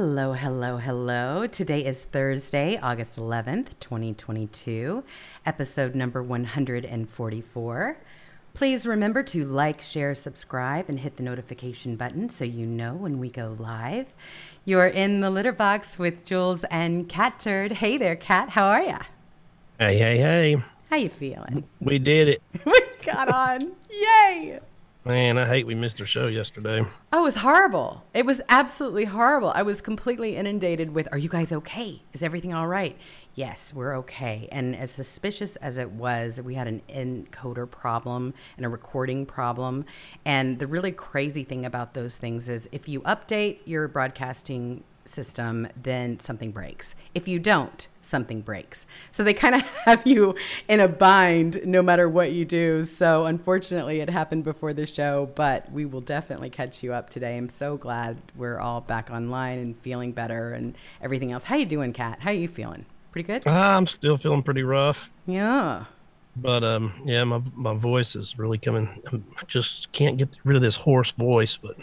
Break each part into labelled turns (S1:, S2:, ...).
S1: Hello, hello, hello. Today is Thursday, August 11th, 2022, episode number 144. Please remember to like, share, subscribe, and hit the notification button so you know when we go live. You're in the litter box with Jewels and Catturd. Hey there, Cat. How are ya?
S2: Hey, hey, hey.
S1: How you feeling?
S2: We did it.
S1: we got on. Yay!
S2: Man, I hate we missed our show yesterday.
S1: Oh, it was horrible. It was absolutely horrible. I was completely inundated with, Are you guys okay? Is everything all right? Yes, we're okay. And as suspicious as it was, we had an encoder problem and a recording problem. And the really crazy thing about those things is if you update your broadcasting system, then something breaks. If you don't, something breaks. So they kind of have you in a bind no matter what you do. So unfortunately, it happened before the show, but we will definitely catch you up today. I'm so glad we're all back online and feeling better and everything else. How you doing, Cat? How are you feeling? Pretty good?
S2: I'm still feeling pretty rough.
S1: Yeah.
S2: But um, yeah, my my voice is really coming. I just can't get rid of this hoarse voice, but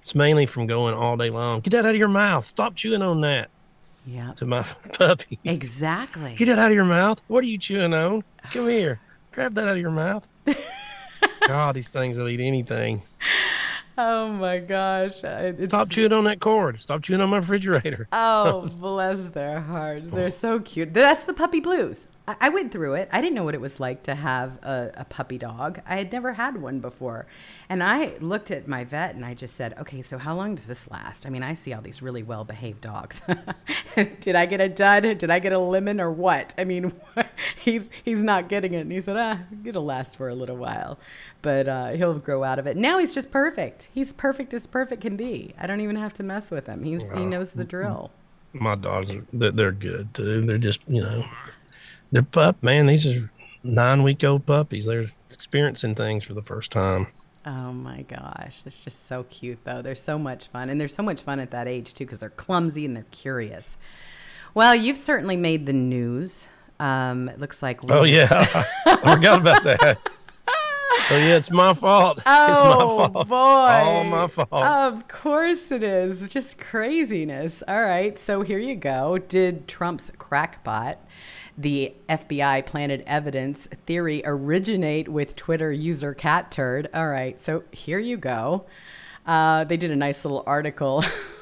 S2: it's mainly from going all day long. Get that out of your mouth. Stop chewing on that.
S1: Yeah.
S2: To my puppy.
S1: Exactly.
S2: Get that out of your mouth. What are you chewing on? Come here. Grab that out of your mouth. God, these things will eat anything.
S1: Oh my gosh.
S2: It's... Stop chewing on that cord. Stop chewing on my refrigerator.
S1: Oh, bless their hearts. They're oh. so cute. That's the puppy blues. I went through it. I didn't know what it was like to have a, a, puppy dog. I had never had one before. And I looked at my vet and I just said, okay, so how long does this last? I mean, I see all these really well behaved dogs. Did I get a dud? Did I get a lemon or what? I mean, he's he's not getting it. And he said, ah, it'll last for a little while, but uh, he'll grow out of it. Now he's just perfect. He's perfect as perfect can be. I don't even have to mess with him. He's, he knows the drill.
S2: My dogs, they're, they're good too. They're just, you know, they're pup man. These are nine week old puppies. They're experiencing things for the first time.
S1: Oh my gosh, that's just so cute though. They're so much fun, and they're so much fun at that age too because they're clumsy and they're curious. Well, you've certainly made the news. Um, it looks like.
S2: We- oh yeah, I forgot about that. Oh yeah, it's my fault.
S1: Oh
S2: it's
S1: my fault. boy,
S2: all my fault.
S1: Of course it is. Just craziness. All right, so here you go. Did Trump's crackpot the FBI planted evidence theory originate with Twitter user Catturd. All right, so here you go. Uh, they did a nice little article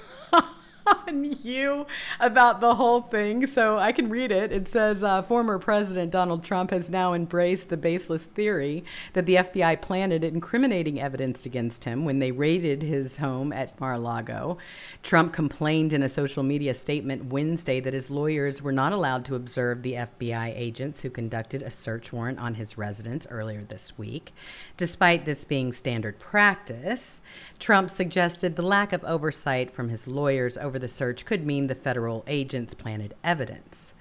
S1: on you about the whole thing. So I can read it. It says uh, former President Donald Trump has now embraced the baseless theory that the FBI planted incriminating evidence against him when they raided his home at Mar a Lago. Trump complained in a social media statement Wednesday that his lawyers were not allowed to observe the FBI agents who conducted a search warrant on his residence earlier this week. Despite this being standard practice, Trump suggested the lack of oversight from his lawyers over the search could mean the federal agents planted evidence.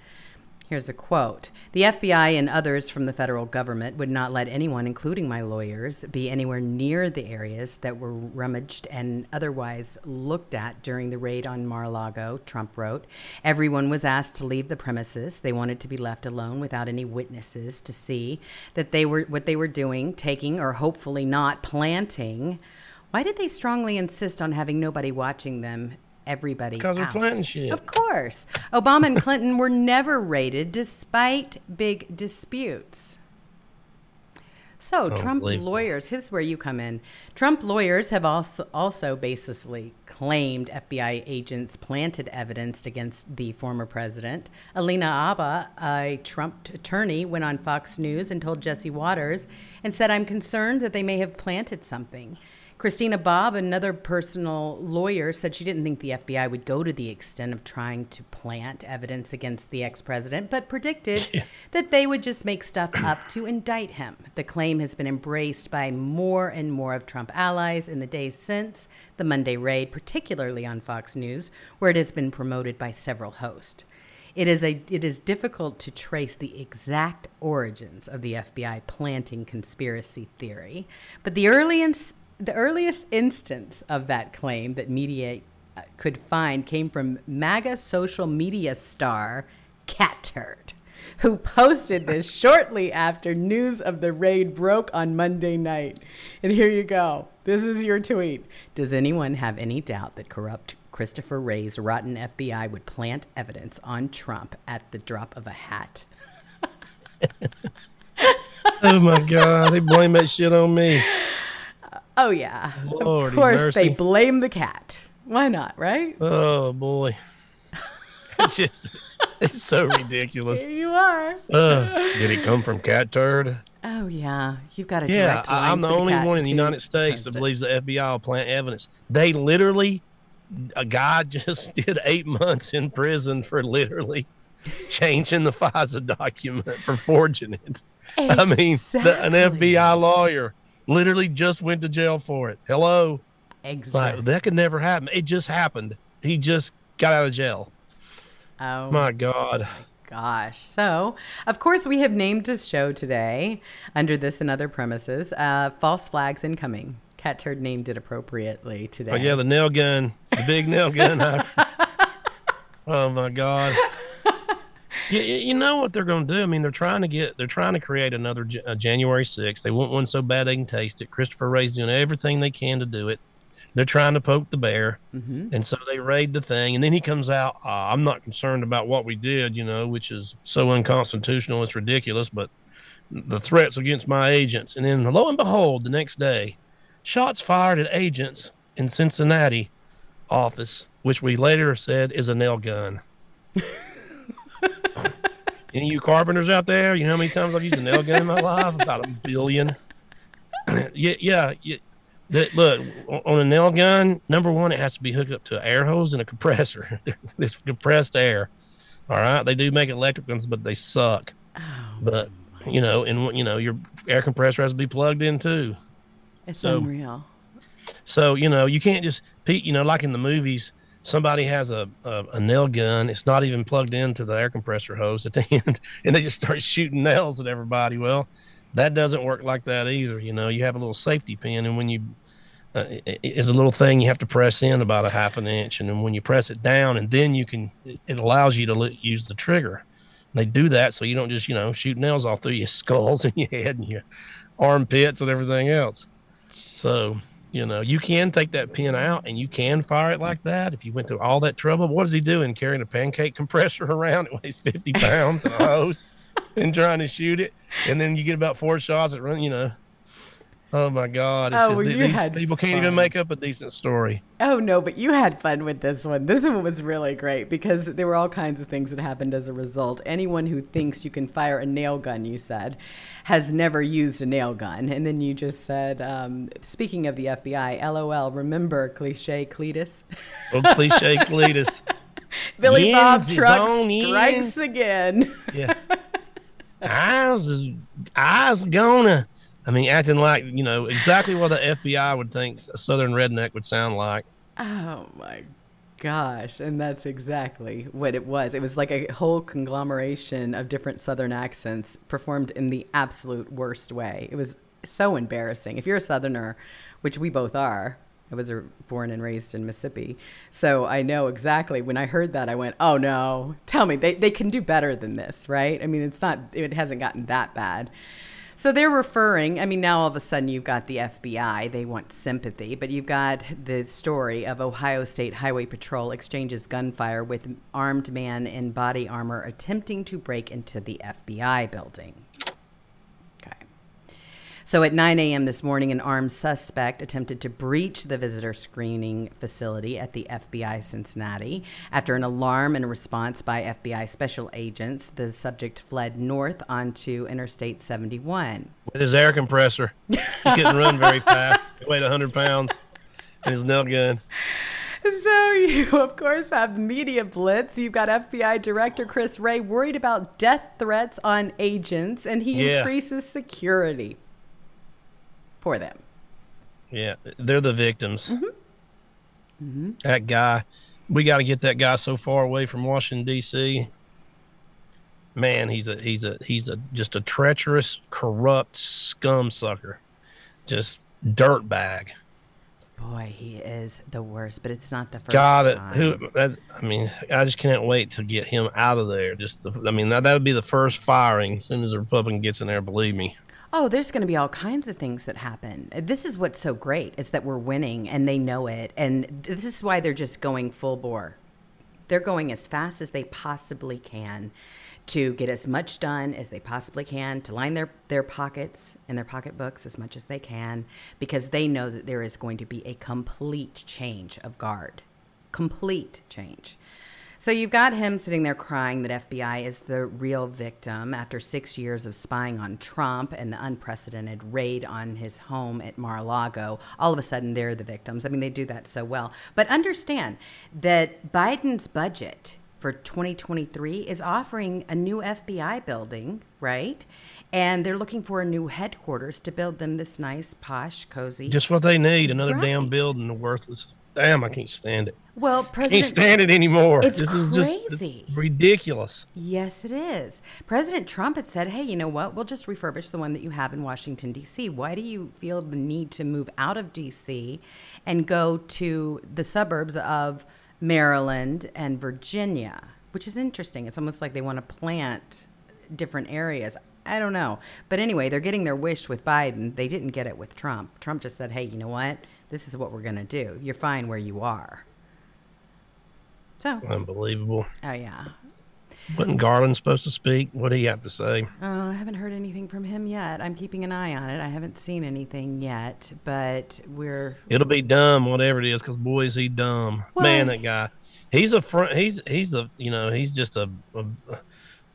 S1: Here's a quote The FBI and others from the federal government would not let anyone, including my lawyers, be anywhere near the areas that were rummaged and otherwise looked at during the raid on Mar a Lago, Trump wrote. Everyone was asked to leave the premises. They wanted to be left alone without any witnesses to see that they were what they were doing, taking, or hopefully not planting why did they strongly insist on having nobody watching them? Everybody.
S2: Because they're planting shit.
S1: Of course. Obama and Clinton were never raided despite big disputes. So, oh, Trump lawyers, here's where you come in. Trump lawyers have also, also baselessly claimed FBI agents planted evidence against the former president. Alina Habba, a Trump attorney, went on Fox News and told Jesse Watters and said, I'm concerned that they may have planted something. Christina Bobb, another personal lawyer, said she didn't think the FBI would go to the extent of trying to plant evidence against the ex president, but predicted yeah. that they would just make stuff up to indict him. The claim has been embraced by more and more of Trump allies in the days since the Monday raid, particularly on Fox News, where it has been promoted by several hosts. It is, a, it is difficult to trace the exact origins of the FBI planting conspiracy theory, but the early earliest the earliest instance of that claim that media uh, could find came from MAGA social media star Catturd, who posted this shortly after news of the raid broke on Monday night. And here you go. This is your tweet. Does anyone have any doubt that corrupt Christopher Wray's rotten FBI would plant evidence on Trump at the drop of a hat?
S2: oh my God. They blame that shit on me.
S1: Oh, yeah.
S2: Lordy
S1: of course,
S2: mercy.
S1: they blame the cat. Why not, right?
S2: Oh boy. It's just, it's so ridiculous.
S1: Here you are.
S2: Uh, did it come from Catturd?
S1: Oh, yeah. You've got a
S2: Yeah,
S1: direct line
S2: I, I'm the
S1: to
S2: only
S1: cat
S2: one in the. United States that
S1: President.
S2: believes the FBI will plant evidence. They literally, a guy just did eight months in prison for literally changing the FISA document for forging it. I mean, the, an FBI lawyer literally just went to jail for it. Hello,
S1: Exactly.
S2: like that could never happen. It just happened. He just got out of jail.
S1: oh,
S2: My God.
S1: Gosh. So, of course, we have named this show today under this and other premises. Uh, false flags incoming. Catturd named it appropriately today.
S2: Oh yeah, the nail gun, the big nail gun. I- oh my god. You, you know what they're going to do? I mean, they're trying to get, they're trying to create another J- uh, January 6th. They want one so bad they can taste it. Christopher Wray's doing everything they can to do it. They're trying to poke the bear,
S1: Mhm.
S2: and so they raid the thing. And then he comes out. Uh, I'm not concerned about what we did, you know, which is so unconstitutional. It's ridiculous, but the threats against my agents. And then lo and behold, the next day, shots fired at agents in Cincinnati office, which we later said is a nail gun. Any of you carpenters out there, you know how many times I've used a nail gun in my life? About a billion. yeah, yeah. yeah. That, look, on a nail gun, number one, it has to be hooked up to an air hose and a compressor. this compressed air. All right. They do make electric ones, but they suck.
S1: Oh,
S2: But, you know, and, you know, your air compressor has to be plugged in too.
S1: it's
S2: so-
S1: unreal.
S2: So you know you can't just Pete. You know, like in the movies, somebody has a, a a nail gun. It's not even plugged into the air compressor hose at the end, and they just start shooting nails at everybody. Well, that doesn't work like that either. You know, you have a little safety pin, and when you uh, a little thing you have to press in about a half an inch, and then when you press it down, and then you can it- allows you to use the trigger. They do that so you don't just you know shoot nails off through your skulls and your head and your armpits and everything else. So you know, you can take that pin out and you can fire it like that. If you went through all that trouble, what is he doing? Carrying a pancake compressor around? It weighs 50 pounds and a hose and trying to shoot it. And then you get about four shots at run, you know. Oh my God. It's
S1: Oh, well, you had
S2: people can't
S1: fun.
S2: even make up a decent story.
S1: Oh no, but you had fun with this one. This one was really great because there were all kinds of things that happened as a result. Anyone who thinks you can fire a nail gun, you said, has never used a nail gun. And then you just said, um, speaking of the FBI, LOL, remember cliche Cletus?
S2: Oh, cliche Cletus.
S1: Billy Bob Truck
S2: in.
S1: strikes again.
S2: Yeah. I was, I was gonna. I mean, acting like, you know, exactly what the FBI would think a Southern redneck would sound like.
S1: Oh my gosh. And that's exactly what it was. It was like a whole conglomeration of different Southern accents performed in the absolute worst way. It was so embarrassing. If you're a Southerner, which we both are, I was born and raised in Mississippi. So I know exactly when I heard that, I went, oh no, tell me, they, they can do better than this, right? I mean, it's not, it hasn't gotten that bad. So they're referring, I mean, now all of a sudden you've got the FBI, they want sympathy, but you've got the story of Ohio State Highway Patrol exchanges gunfire with armed man in body armor attempting to break into the FBI building. So at 9 a.m. this morning, an armed suspect attempted to breach the visitor screening facility at the FBI Cincinnati. After an alarm and response by FBI special agents, the subject fled north onto Interstate 71.
S2: with his air compressor. He couldn't run very fast. He weighed 100 pounds and his nail gun.
S1: So you, of course, have media blitz. You've got FBI Director Chris Wray worried about death threats on agents, and he
S2: Yeah.
S1: increases security for them.
S2: Yeah, they're the victims. Mm-hmm. Mm-hmm. That guy, we got to get that guy so far away from Washington D.C. Man, he's a he's a he's a just a treacherous, corrupt scum sucker, just dirt bag.
S1: Boy, he is the worst, but it's not the first
S2: God,
S1: time.
S2: who? That, I mean, I just can't wait to get him out of there. Just, the, I mean, that that would be the first firing as soon as a Republican gets in there. Believe me.
S1: Oh, there's going to be all kinds of things that happen. This is what's so great is that we're winning and they know it. And this is why they're just going full bore. They're going as fast as they possibly can to get as much done as they possibly can, to line their, their pockets and their pocketbooks as much as they can, because they know that there is going to be a complete change of guard. Complete change. So you've got him sitting there crying that FBI is the real victim after six years of spying on Trump and the unprecedented raid on his home at Mar-a-Lago. All of a sudden, they're the victims. I mean, they do that so well. But understand that Biden's budget for 2023 is offering a new FBI building, right? And they're looking for a new headquarters to build them this nice, posh, cozy.
S2: Just what they need. Another damn
S1: Right.
S2: building, worthless. Damn, I can't stand it.
S1: well, President, Can't
S2: stand it anymore.
S1: It's
S2: this is
S1: crazy.
S2: just ridiculous.
S1: Yes, it is. President Trump had said, hey, you know what? We'll just refurbish the one that you have in Washington, D.C. Why do you feel the need to move out of D.C. and go to the suburbs of Maryland and Virginia? Which is interesting. It's almost like they want to plant different areas. I don't know. But anyway, they're getting their wish with Biden. They didn't get it with Trump. Trump just said, hey, you know what? This is what we're going to do. You're fine where you are. So,
S2: Unbelievable.
S1: oh, yeah.
S2: Wasn't Garland supposed to speak? What do you have to say?
S1: Oh, I haven't heard anything from him yet. I'm keeping an eye on it. I haven't seen anything yet, but we're
S2: It'll be dumb, whatever it is, because boy is he dumb. Man, that guy. He's a front. He's he's a you know he's just a, a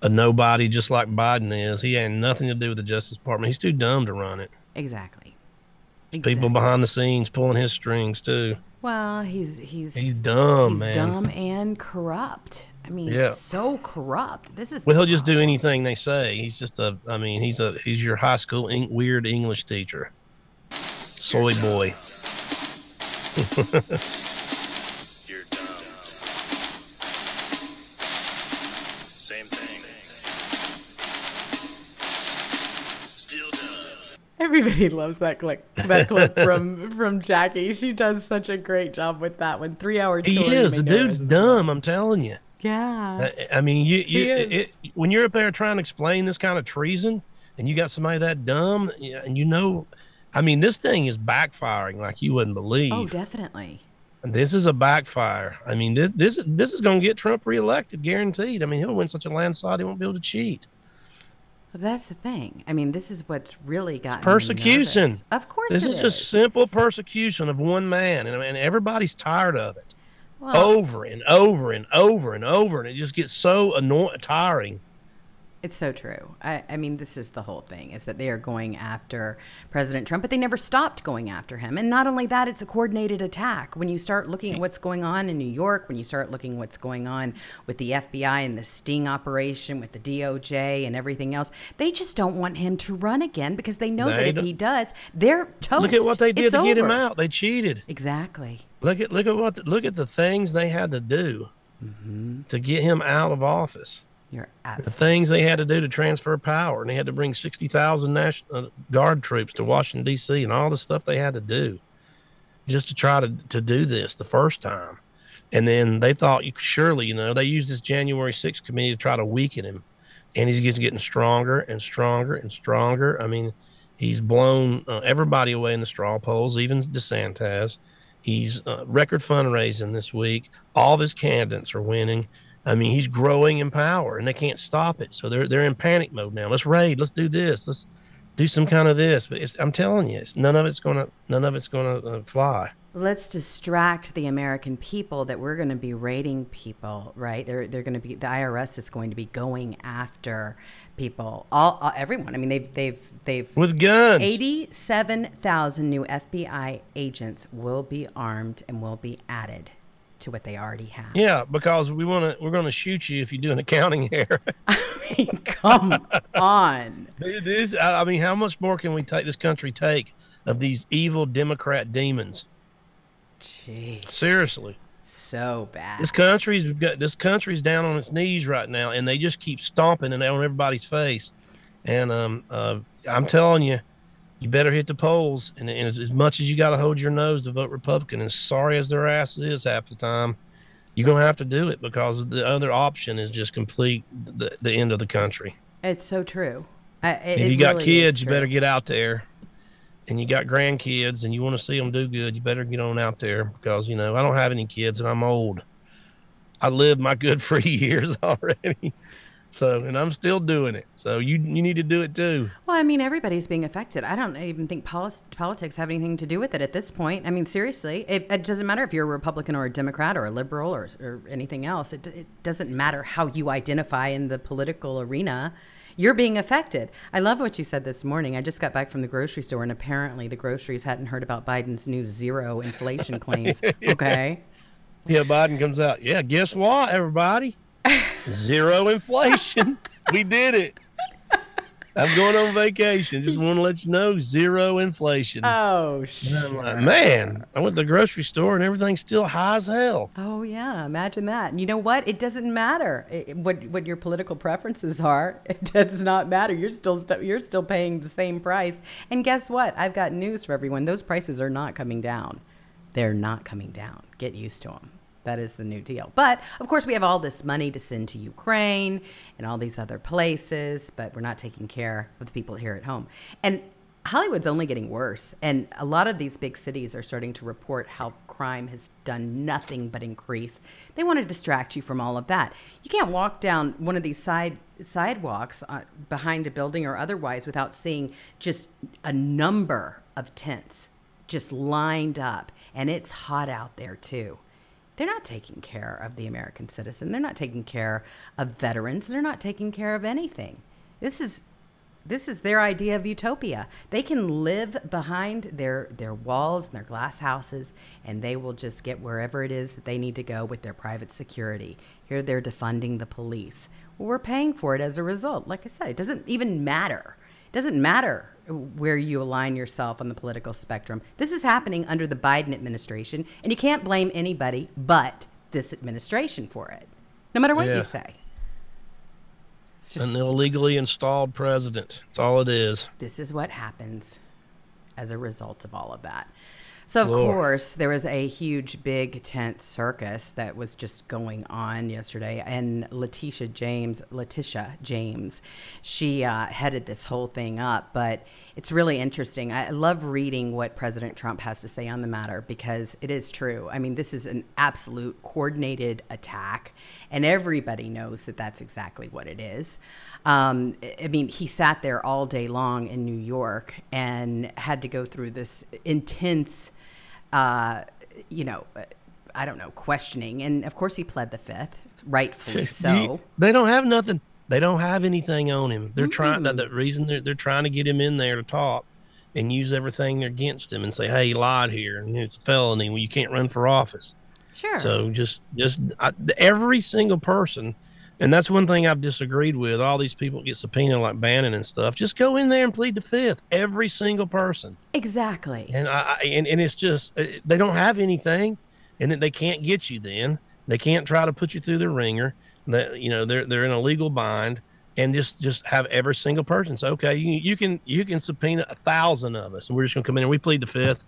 S2: a nobody, just like Biden is. He had nothing to do with the Justice Department. He's too dumb to run it.
S1: exactly.
S2: People behind the scenes pulling his strings too.
S1: Well, he's he's
S2: He's dumb,
S1: he's
S2: man.
S1: dumb and corrupt. I mean,
S2: Yeah.
S1: so corrupt. This is
S2: Well, he'll just do anything they say. He's just a. I mean, he's a. He's your high school weird English teacher. Soy boy.
S1: Everybody loves that clip. That clip from from Jackie. She does such a great job with that one. Three hour tour.
S2: He is. The dude's
S1: as-
S2: dumb. I'm telling you.
S1: Yeah.
S2: I, I mean, you, you,
S1: is.
S2: it, when you're up there trying to explain this kind of treason, and you got somebody that dumb, and you know, I mean, this thing is backfiring like you wouldn't believe.
S1: oh, definitely.
S2: This is a backfire. I mean, this this this is going to get Trump reelected, guaranteed. I mean, he'll win such a landslide, he won't be able to cheat.
S1: Well, that's the thing. I mean, this is what's really got
S2: persecution.
S1: Of course,
S2: This
S1: it
S2: is just simple persecution of one man, and, and everybody's tired of it.
S1: Well,
S2: over and over and over and over, and it just gets so annoying, tiring.
S1: It's so true. I, I mean, this is the whole thing: is that they are going after President Trump, but they never stopped going after him. And not only that, it's a coordinated attack. When you start looking at what's going on in New York, when you start looking what's going on with the FBI and the sting operation, with the DOJ and everything else, they just don't want him to run again because they know that if
S2: don't-
S1: he does, they're toast.
S2: Look at what they did
S1: It's
S2: to get him out. They cheated.
S1: Exactly.
S2: Look at look at what the, look at the things they had to do mm-hmm. to get him out of office.
S1: You're
S2: The things they had to do to transfer power, and they had to bring sixty thousand national uh, guard troops to Washington D.C. and all the stuff they had to do just to try to to do this the first time. And then they thought you surely, you know, they used this January 6th committee to try to weaken him, and he's just getting stronger and stronger and stronger. I mean, he's blown uh, everybody away in the straw polls, even DeSantis. He's uh, record fundraising this week. All of his candidates are winning. I mean, he's growing in power, and they can't stop it. So they're they're in panic mode now. Let's raid. Let's do this. Let's do some kind of this. But it's, I'm telling you, it's none of it's gonna none of it's gonna uh, fly.
S1: let's distract the American people that we're going to be raiding people, right? They're they're going to be the IRS is going to be going after people, all, all everyone. I mean, they've they've they've
S2: with guns.
S1: eighty-seven thousand new FBI agents will be armed and will be added to what they already have.
S2: Yeah, because we want to. We're going to shoot you if you do an accounting error.
S1: I mean, come on.
S2: this, I mean, how much more can we take this country take of these evil Democrat demons?
S1: Gee,
S2: Seriously,
S1: so bad.
S2: this country's got this country's down on its knees right now, and they just keep stomping it on everybody's face. And um, uh, I'm telling you, you better hit the polls. And, and as, as much as you got to hold your nose to vote Republican, as sorry as their ass is half the time, you're going to have to do it because the other option is just complete the, the end of the country.
S1: It's so true. I, it,
S2: if you got
S1: really
S2: kids, you better get out there. And you got grandkids and you want to see them do good, you better get on out there because, you know, I don't have any kids and I'm old. I lived my good free years already. So, and I'm still doing it. So you you need to do it too.
S1: Well, I mean, everybody's being affected. I don't even think polis- politics have anything to do with it at this point. I mean, seriously, it, it doesn't matter if you're a Republican or a Democrat or a liberal or, or anything else. It, it doesn't matter how you identify in the political arena. You're being affected. I love what you said this morning. I just got back from the grocery store, and apparently the groceries hadn't heard about Biden's new zero inflation claims. Okay.
S2: Yeah, Biden comes out. Yeah, guess what, everybody? Zero inflation. we did it. I'm going on vacation. Just want to let you know, zero inflation.
S1: Oh, sh-
S2: like, man, I went to the grocery store and everything's still high as hell.
S1: Oh yeah, imagine that. And you know what? It doesn't matter it, what what your political preferences are. It does not matter. You're still st- you're still paying the same price. And guess what? I've got news for everyone. Those prices are not coming down. They're not coming down. Get used to them. That is the new deal. But of course, we have all this money to send to Ukraine and all these other places, but we're not taking care of the people here at home. And Hollywood's only getting worse. And a lot of these big cities are starting to report how crime has done nothing but increase. They want to distract you from all of that. You can't walk down one of these side sidewalks uh, behind a building or otherwise without seeing just a number of tents just lined up. And it's hot out there too. They're not taking care of the American citizen. They're not taking care of veterans. They're not taking care of anything. This is this is their idea of utopia. They can live behind their their walls and their glass houses, and they will just get wherever it is that they need to go with their private security. Here they're defunding the police. Well, we're paying for it as a result. Like I said, it doesn't even matter. It doesn't matter where you align yourself on the political spectrum. This is happening under the Biden administration, and you can't blame anybody but this administration for it, no matter what
S2: Yeah.
S1: you say. It's just
S2: An illegally installed president. That's all it is.
S1: this is what happens as a result of all of that. So, of
S2: Lord.
S1: course, there was a huge, big tent circus that was just going on yesterday. And Letitia James, Letitia James, she uh, headed this whole thing up. But it's really interesting. I love reading what President Trump has to say on the matter because it is true. I mean, this is an absolute coordinated attack, and everybody knows that that's exactly what it is. Um, I mean, he sat there all day long in New York and had to go through this intense, uh, you know, I don't know, questioning. And of course, he pled the fifth, rightfully so.
S2: They don't have nothing. They don't have anything on him. They're trying. That the reason they're they're trying to get him in there to talk and use everything against him and say, "Hey, he lied here, and it's a felony. Well, you can't run for office."
S1: Sure.
S2: So just just I, every single person, and that's one thing I've disagreed with. All these people get subpoenaed like Bannon and stuff. Just go in there and plead the fifth. Every single person.
S1: exactly.
S2: And I, I and, and it's just uh, they don't have anything, and then they can't get you. Then they can't try to put you through the ringer. That you know they're they're in a legal bind, and just just have every single person say, okay, you you can you can subpoena a thousand of us, and we're just gonna come in and we plead the fifth,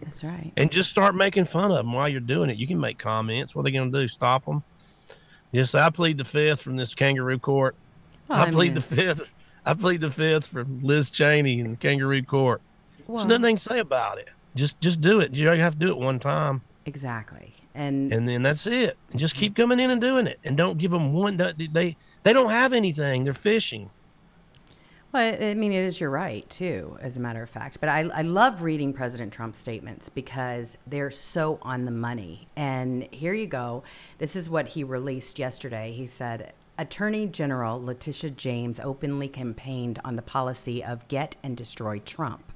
S1: That's right.
S2: and just start making fun of them while you're doing it. You can make comments. What are they gonna do? Stop them? Yes, I plead the fifth from this kangaroo court.
S1: Well,
S2: I
S1: I
S2: plead
S1: mean,
S2: the fifth. I plead the fifth from Liz Cheney and kangaroo court.
S1: Well,
S2: There's nothing to say about it. Just just do it. You only have to do it one time,
S1: exactly. And,
S2: and then that's it. And just keep coming in and doing it, and don't give them one. They, they don't have anything. They're fishing.
S1: Well, I mean, it is your right, too, as a matter of fact. But I, I love reading President Trump's statements because they're so on the money. And here you go. This is what he released yesterday. He said, Attorney General Letitia James openly campaigned on the policy of get and destroy Trump.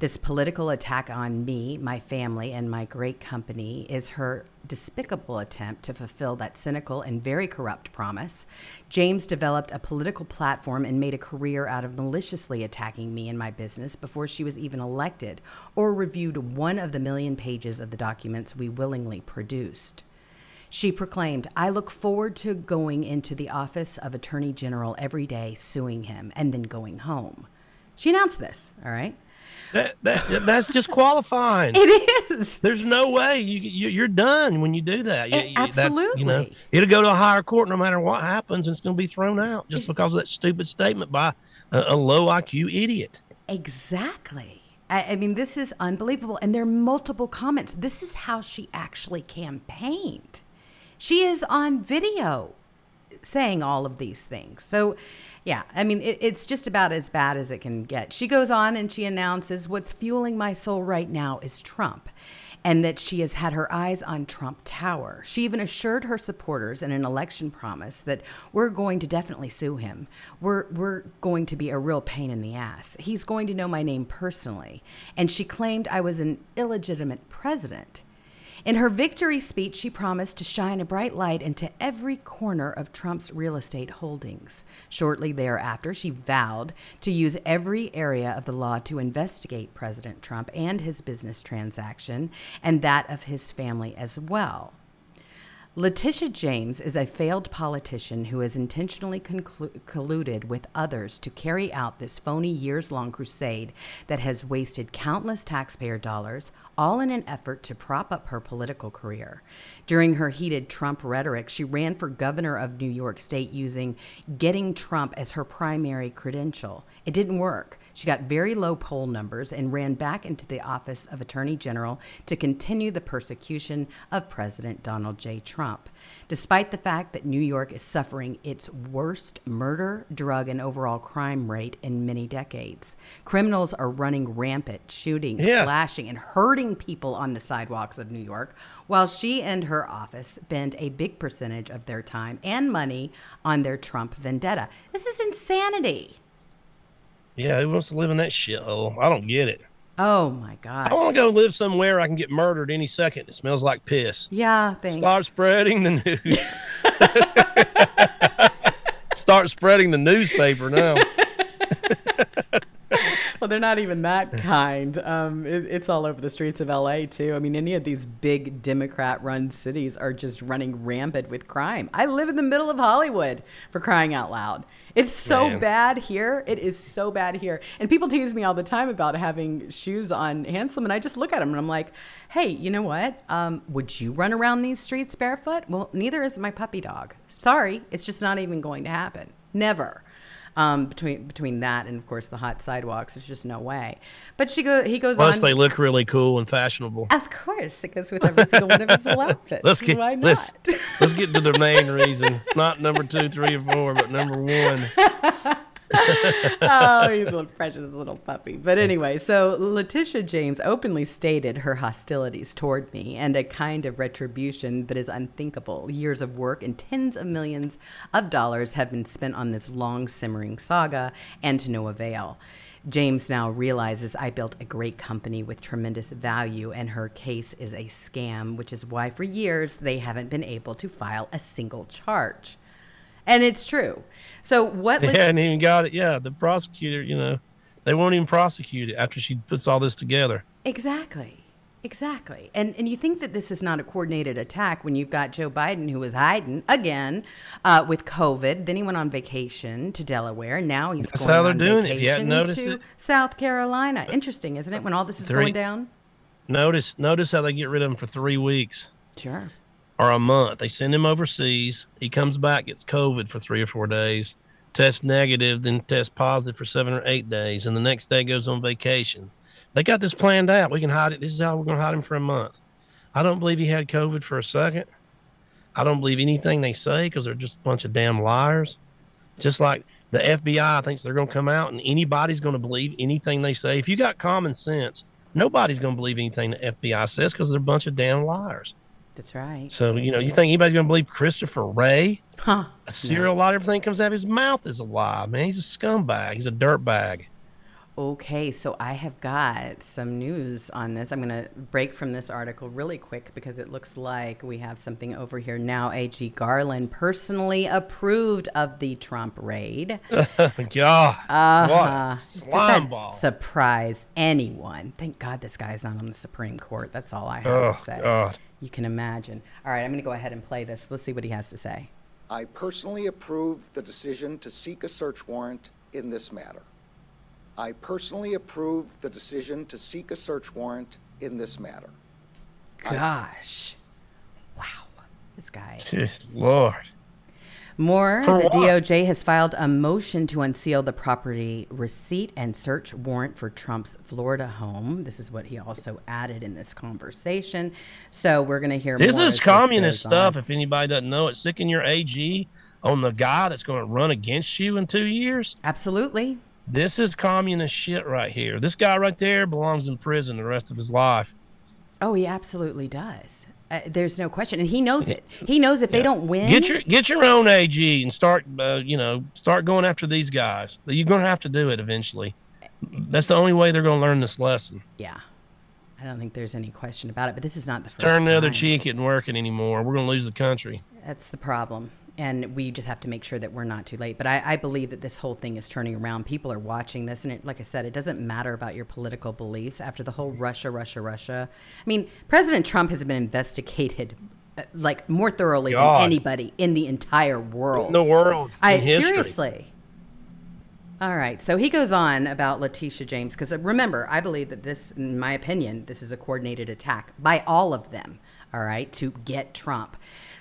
S1: This political attack on me, my family, and my great company is her despicable attempt to fulfill that cynical and very corrupt promise. James developed a political platform and made a career out of maliciously attacking me and my business before she was even elected or reviewed one of the million pages of the documents we willingly produced. She proclaimed, I look forward to going into the office of Attorney General every day, suing him, and then going home. She announced this, all right?
S2: That, that that's disqualifying.
S1: It is.
S2: There's no way you, you you're done when you do that. Eh, you,
S1: A-
S2: you- That's, you know, it'll go to a higher court no matter what happens, and it's going to be thrown out just because of that stupid statement by a, a low IQ idiot.
S1: Exactly. I, I mean, this is unbelievable. And there are multiple comments. This is how she actually campaigned. She is on video saying all of these things. So, yeah, I mean, it, it's just about as bad as it can get. She goes on and she announces what's fueling my soul right now is Trump. And that she has had her eyes on Trump Tower. She even assured her supporters in an election promise that we're going to definitely sue him. We're, we're going to be a real pain in the ass. He's going to know my name personally. And she claimed I was an illegitimate president. In her victory speech, she promised to shine a bright light into every corner of Trump's real estate holdings. Shortly thereafter, she vowed to use every area of the law to investigate President Trump and his business transaction, and that of his family as well. Letitia James is a failed politician who has intentionally conclu- colluded with others to carry out this phony years long crusade that has wasted countless taxpayer dollars, all in an effort to prop up her political career. During her heated Trump rhetoric, she ran for governor of New York State using getting Trump as her primary credential. It didn't work. She got very low poll numbers and ran back into the office of Attorney General to continue the persecution of President Donald J. Trump. Despite the fact that New York is suffering its worst murder, drug, and overall crime rate in many decades, criminals are running rampant, shooting,
S2: Yeah.
S1: slashing, and hurting people on the sidewalks of New York, while she and her office spend a big percentage of their time and money on their Trump vendetta. This is insanity.
S2: Yeah, who wants to live in that shithole? I don't get it.
S1: Oh my gosh.
S2: I want to go live somewhere I can get murdered any second. It smells like piss.
S1: Yeah, thanks.
S2: Start spreading the news. Start spreading the newspaper now.
S1: Well, they're not even that kind. Um, it, it's all over the streets of LA, too. I mean, any of these big Democrat run cities are just running rampant with crime. I live in the middle of Hollywood for crying out loud. It's so
S2: Man.
S1: bad here. It is so bad here. And people tease me all the time about having shoes on handsome. And I just look at them and I'm like, hey, you know what? Um, would you run around these streets barefoot? Well, neither is my puppy dog. Sorry. It's just not even going to happen. Never um, between between that and of course the hot sidewalks. There's just no way. But she go he goes
S2: Plus,
S1: on.
S2: they look really cool and fashionable.
S1: of course, it goes with every single one of his little outfits.
S2: Let's get
S1: Why not?
S2: let's let's get to the main reason. Not number two, three, or four, but number one.
S1: oh, he's a little precious little puppy. But anyway, so Letitia James openly stated her hostilities toward me and a kind of retribution that is unthinkable. Years of work and tens of millions of dollars have been spent on this long simmering saga and to no avail. James now realizes I built a great company with tremendous value, and her case is a scam, which is why for years they haven't been able to file a single charge. And it's true. So, what
S2: They hadn't even got it. Yeah, the prosecutor, you know, they won't even prosecute it after she puts all this together.
S1: Exactly. Exactly. And and you think that this is not a coordinated attack when you've got Joe Biden who was hiding again uh, with COVID. Then he went on vacation to Delaware. Now he's
S2: That's
S1: going
S2: how they're
S1: on
S2: doing it. If you
S1: vacation
S2: hadn't noticed
S1: to
S2: it.
S1: South Carolina. Interesting, isn't it? When all this is
S2: Three-
S1: going down.
S2: Notice notice how they get rid of him for three weeks
S1: Sure.
S2: Or a month. They send him overseas. He comes back, gets COVID for three or four days, tests negative, then tests positive for seven or eight days, and the next day goes on vacation. They got this planned out. We can hide it. This is how we're going to hide him for a month. I don't believe he had COVID for a second. I don't believe anything they say because they're just a bunch of damn liars. Just like the FBI thinks they're going to come out and anybody's going to believe anything they say. If you got common sense, nobody's going to believe anything the FBI says because they're a bunch of damn liars.
S1: That's right.
S2: So, you know, you think anybody's going to believe Christopher Wray,
S1: Huh.
S2: a serial liar? Everything comes out of his mouth is a lie, man. He's a scumbag. He's a dirtbag.
S1: Okay, so I have got some news on this. I'm going to break from this article really quick because it looks like we have something over here now. A.G. Garland personally approved of the Trump raid.
S2: God,
S1: Uh-huh.
S2: what
S1: Does
S2: slime ball.
S1: surprise anyone? Thank God this guy's not on the Supreme Court. That's all I have
S2: Oh,
S1: to say.
S2: God.
S1: You can imagine. All right, I'm going to go ahead and play this. Let's see what he has to say.
S3: I personally approved the decision to seek a search warrant in this matter. I personally approved the decision to seek a search warrant in this matter.
S1: Gosh. Wow. This guy.
S2: Lord.
S1: More,
S2: For
S1: the
S2: what?
S1: DOJ has filed a motion to unseal the property receipt and search warrant for Trump's Florida home. This is what he also added in this conversation. So we're going to hear
S2: This
S1: more
S2: is
S1: as
S2: communist
S1: goes
S2: stuff.
S1: on.
S2: If anybody doesn't know it, sicking your AG on the guy that's going to run against you in two years.
S1: Absolutely.
S2: This is communist shit right here. This guy right there belongs in prison the rest of his life.
S1: Oh, he absolutely does. Uh, there's no question, and he knows it. He knows if they don't win,
S2: Get your get your own AG and start uh, you know start going after these guys. You're going to have to do it eventually. That's the only way they're going to learn this lesson.
S1: yeah. I don't think there's any question about it. But this is not the first
S2: Turn the other cheek isn't working anymore. We're going to lose the country.
S1: That's the problem. And we just have to make sure that we're not too late. But I, I believe that this whole thing is turning around. People are watching this. And it, like I said, it doesn't matter about your political beliefs after the whole Russia, Russia, Russia. I mean, President Trump has been investigated uh, like more thoroughly
S2: God.
S1: than anybody in the entire world.
S2: In the world,
S1: I
S2: in history.
S1: seriously. All right. So he goes on about Letitia James because remember, I believe that this, in my opinion, this is a coordinated attack by all of them. All right, to get Trump.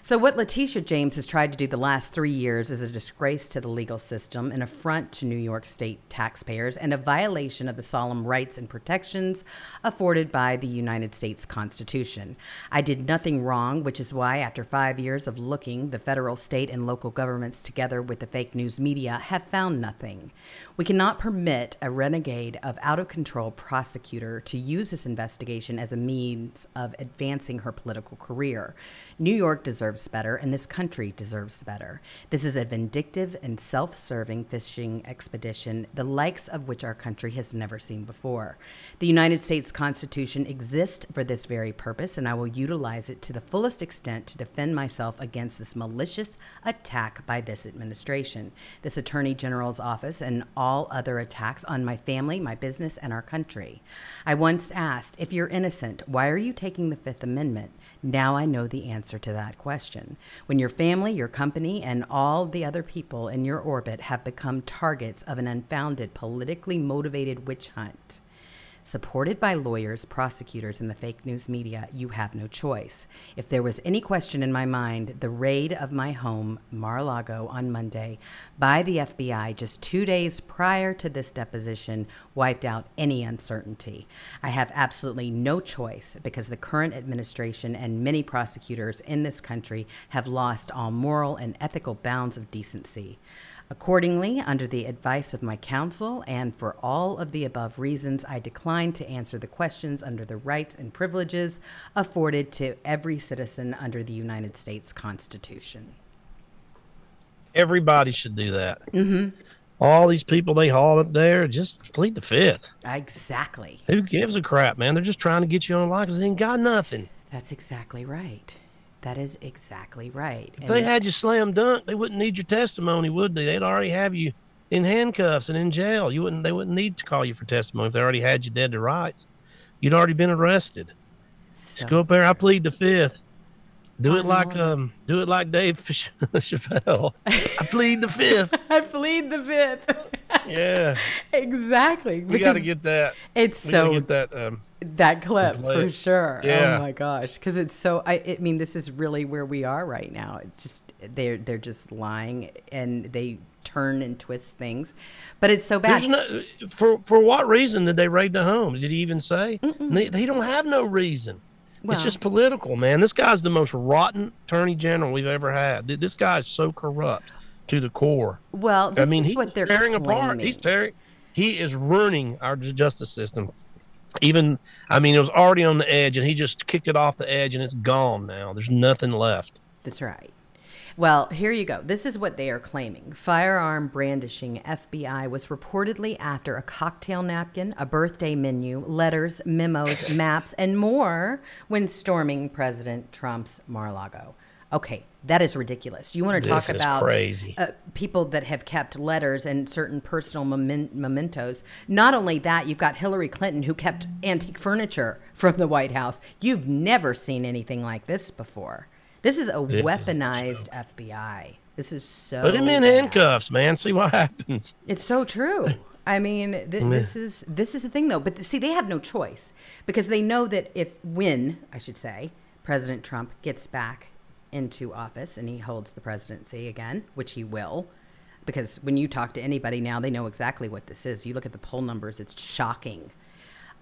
S1: So what Letitia James has tried to do the last three years is a disgrace to the legal system, an affront to New York State taxpayers, and a violation of the solemn rights and protections afforded by the United States Constitution. I did nothing wrong, which is why, after five years of looking, the federal, state, and local governments, together with the fake news media, have found nothing. We cannot permit a renegade of out of control prosecutor to use this investigation as a means of advancing her political career. New York deserves better, and this country deserves better. This is a vindictive and self serving fishing expedition, the likes of which our country has never seen before. The United States Constitution exists for this very purpose, and I will utilize it to the fullest extent to defend myself against this malicious attack by this administration, this Attorney General's office, and all other attacks on my family, my business, and our country. I once asked, if you're innocent, why are you taking the Fifth Amendment? Now I know the answer to that question. When your family, your company, and all the other people in your orbit have become targets of an unfounded, politically motivated witch hunt, Supported by lawyers, prosecutors, and the fake news media, you have no choice. If there was any question in my mind, the raid of my home, Mar a Lago, on Monday by the FBI just two days prior to this deposition wiped out any uncertainty. I have absolutely no choice because the current administration and many prosecutors in this country have lost all moral and ethical bounds of decency. Accordingly, under the advice of my counsel and for all of the above reasons, I decline to answer the questions under the rights and privileges afforded to every citizen under the United States Constitution.
S2: Everybody should do that. Mm-hmm. All these people they haul up there, just plead the fifth.
S1: Exactly.
S2: Who gives a crap, man? They're just trying to get you on line because they ain't got nothing.
S1: That's exactly right. That is exactly right.
S2: If they had you slam dunk, they wouldn't need your testimony, would they? They'd already have you in handcuffs and in jail. You wouldn't. They wouldn't need to call you for testimony if they already had you dead to rights. You'd already been arrested.
S1: so,
S2: Just go up there. I plead the fifth. Do it like um. Do it like Dave Ch- Chappelle. I plead the fifth.
S1: I plead the fifth.
S2: Yeah,
S1: exactly.
S2: we got to get that.
S1: it's
S2: We got to
S1: so
S2: get that. Um,
S1: that clip for sure.
S2: Yeah.
S1: Oh my gosh, because it's so. I, I mean, this is really where we are right now. It's just they're they're just lying and they turn and twist things, but it's so bad.
S2: No for for what reason did they raid the home? Did he even say? They, they don't have no reason.
S1: Well-
S2: it's just political, man. This guy's the most rotten attorney general we've ever had. Th- This guy's so corrupt to the core.
S1: well, this
S2: I mean,
S1: is
S2: he's
S1: what they're
S2: tearing apart. He's tearing. He is ruining our justice system. Even, I mean, it was already on the edge, and he just kicked it off the edge, and it's gone now. There's nothing left.
S1: That's right. Well, here you go. This is what they are claiming. Firearm brandishing FBI was reportedly after a cocktail napkin, a birthday menu, letters, memos, maps, and more when storming President Trump's Mar-a-Lago. Okay, that is ridiculous. You want to
S2: This
S1: talk
S2: is
S1: about
S2: crazy.
S1: Uh, people that have kept letters and certain personal memen- mementos. Not only that, you've got Hillary Clinton who kept antique furniture from the White House. You've never seen anything like this before. This is a
S2: This is
S1: weaponized FBI. This is so.
S2: Put him in
S1: bad.
S2: handcuffs, man. See what happens.
S1: It's so true. I mean, th- this is this is the thing though. But see, they have no choice because they know that if when I should say President Trump gets back into office and he holds the presidency again, which he will, because when you talk to anybody now, they know exactly what this is. You look at the poll numbers; it's shocking.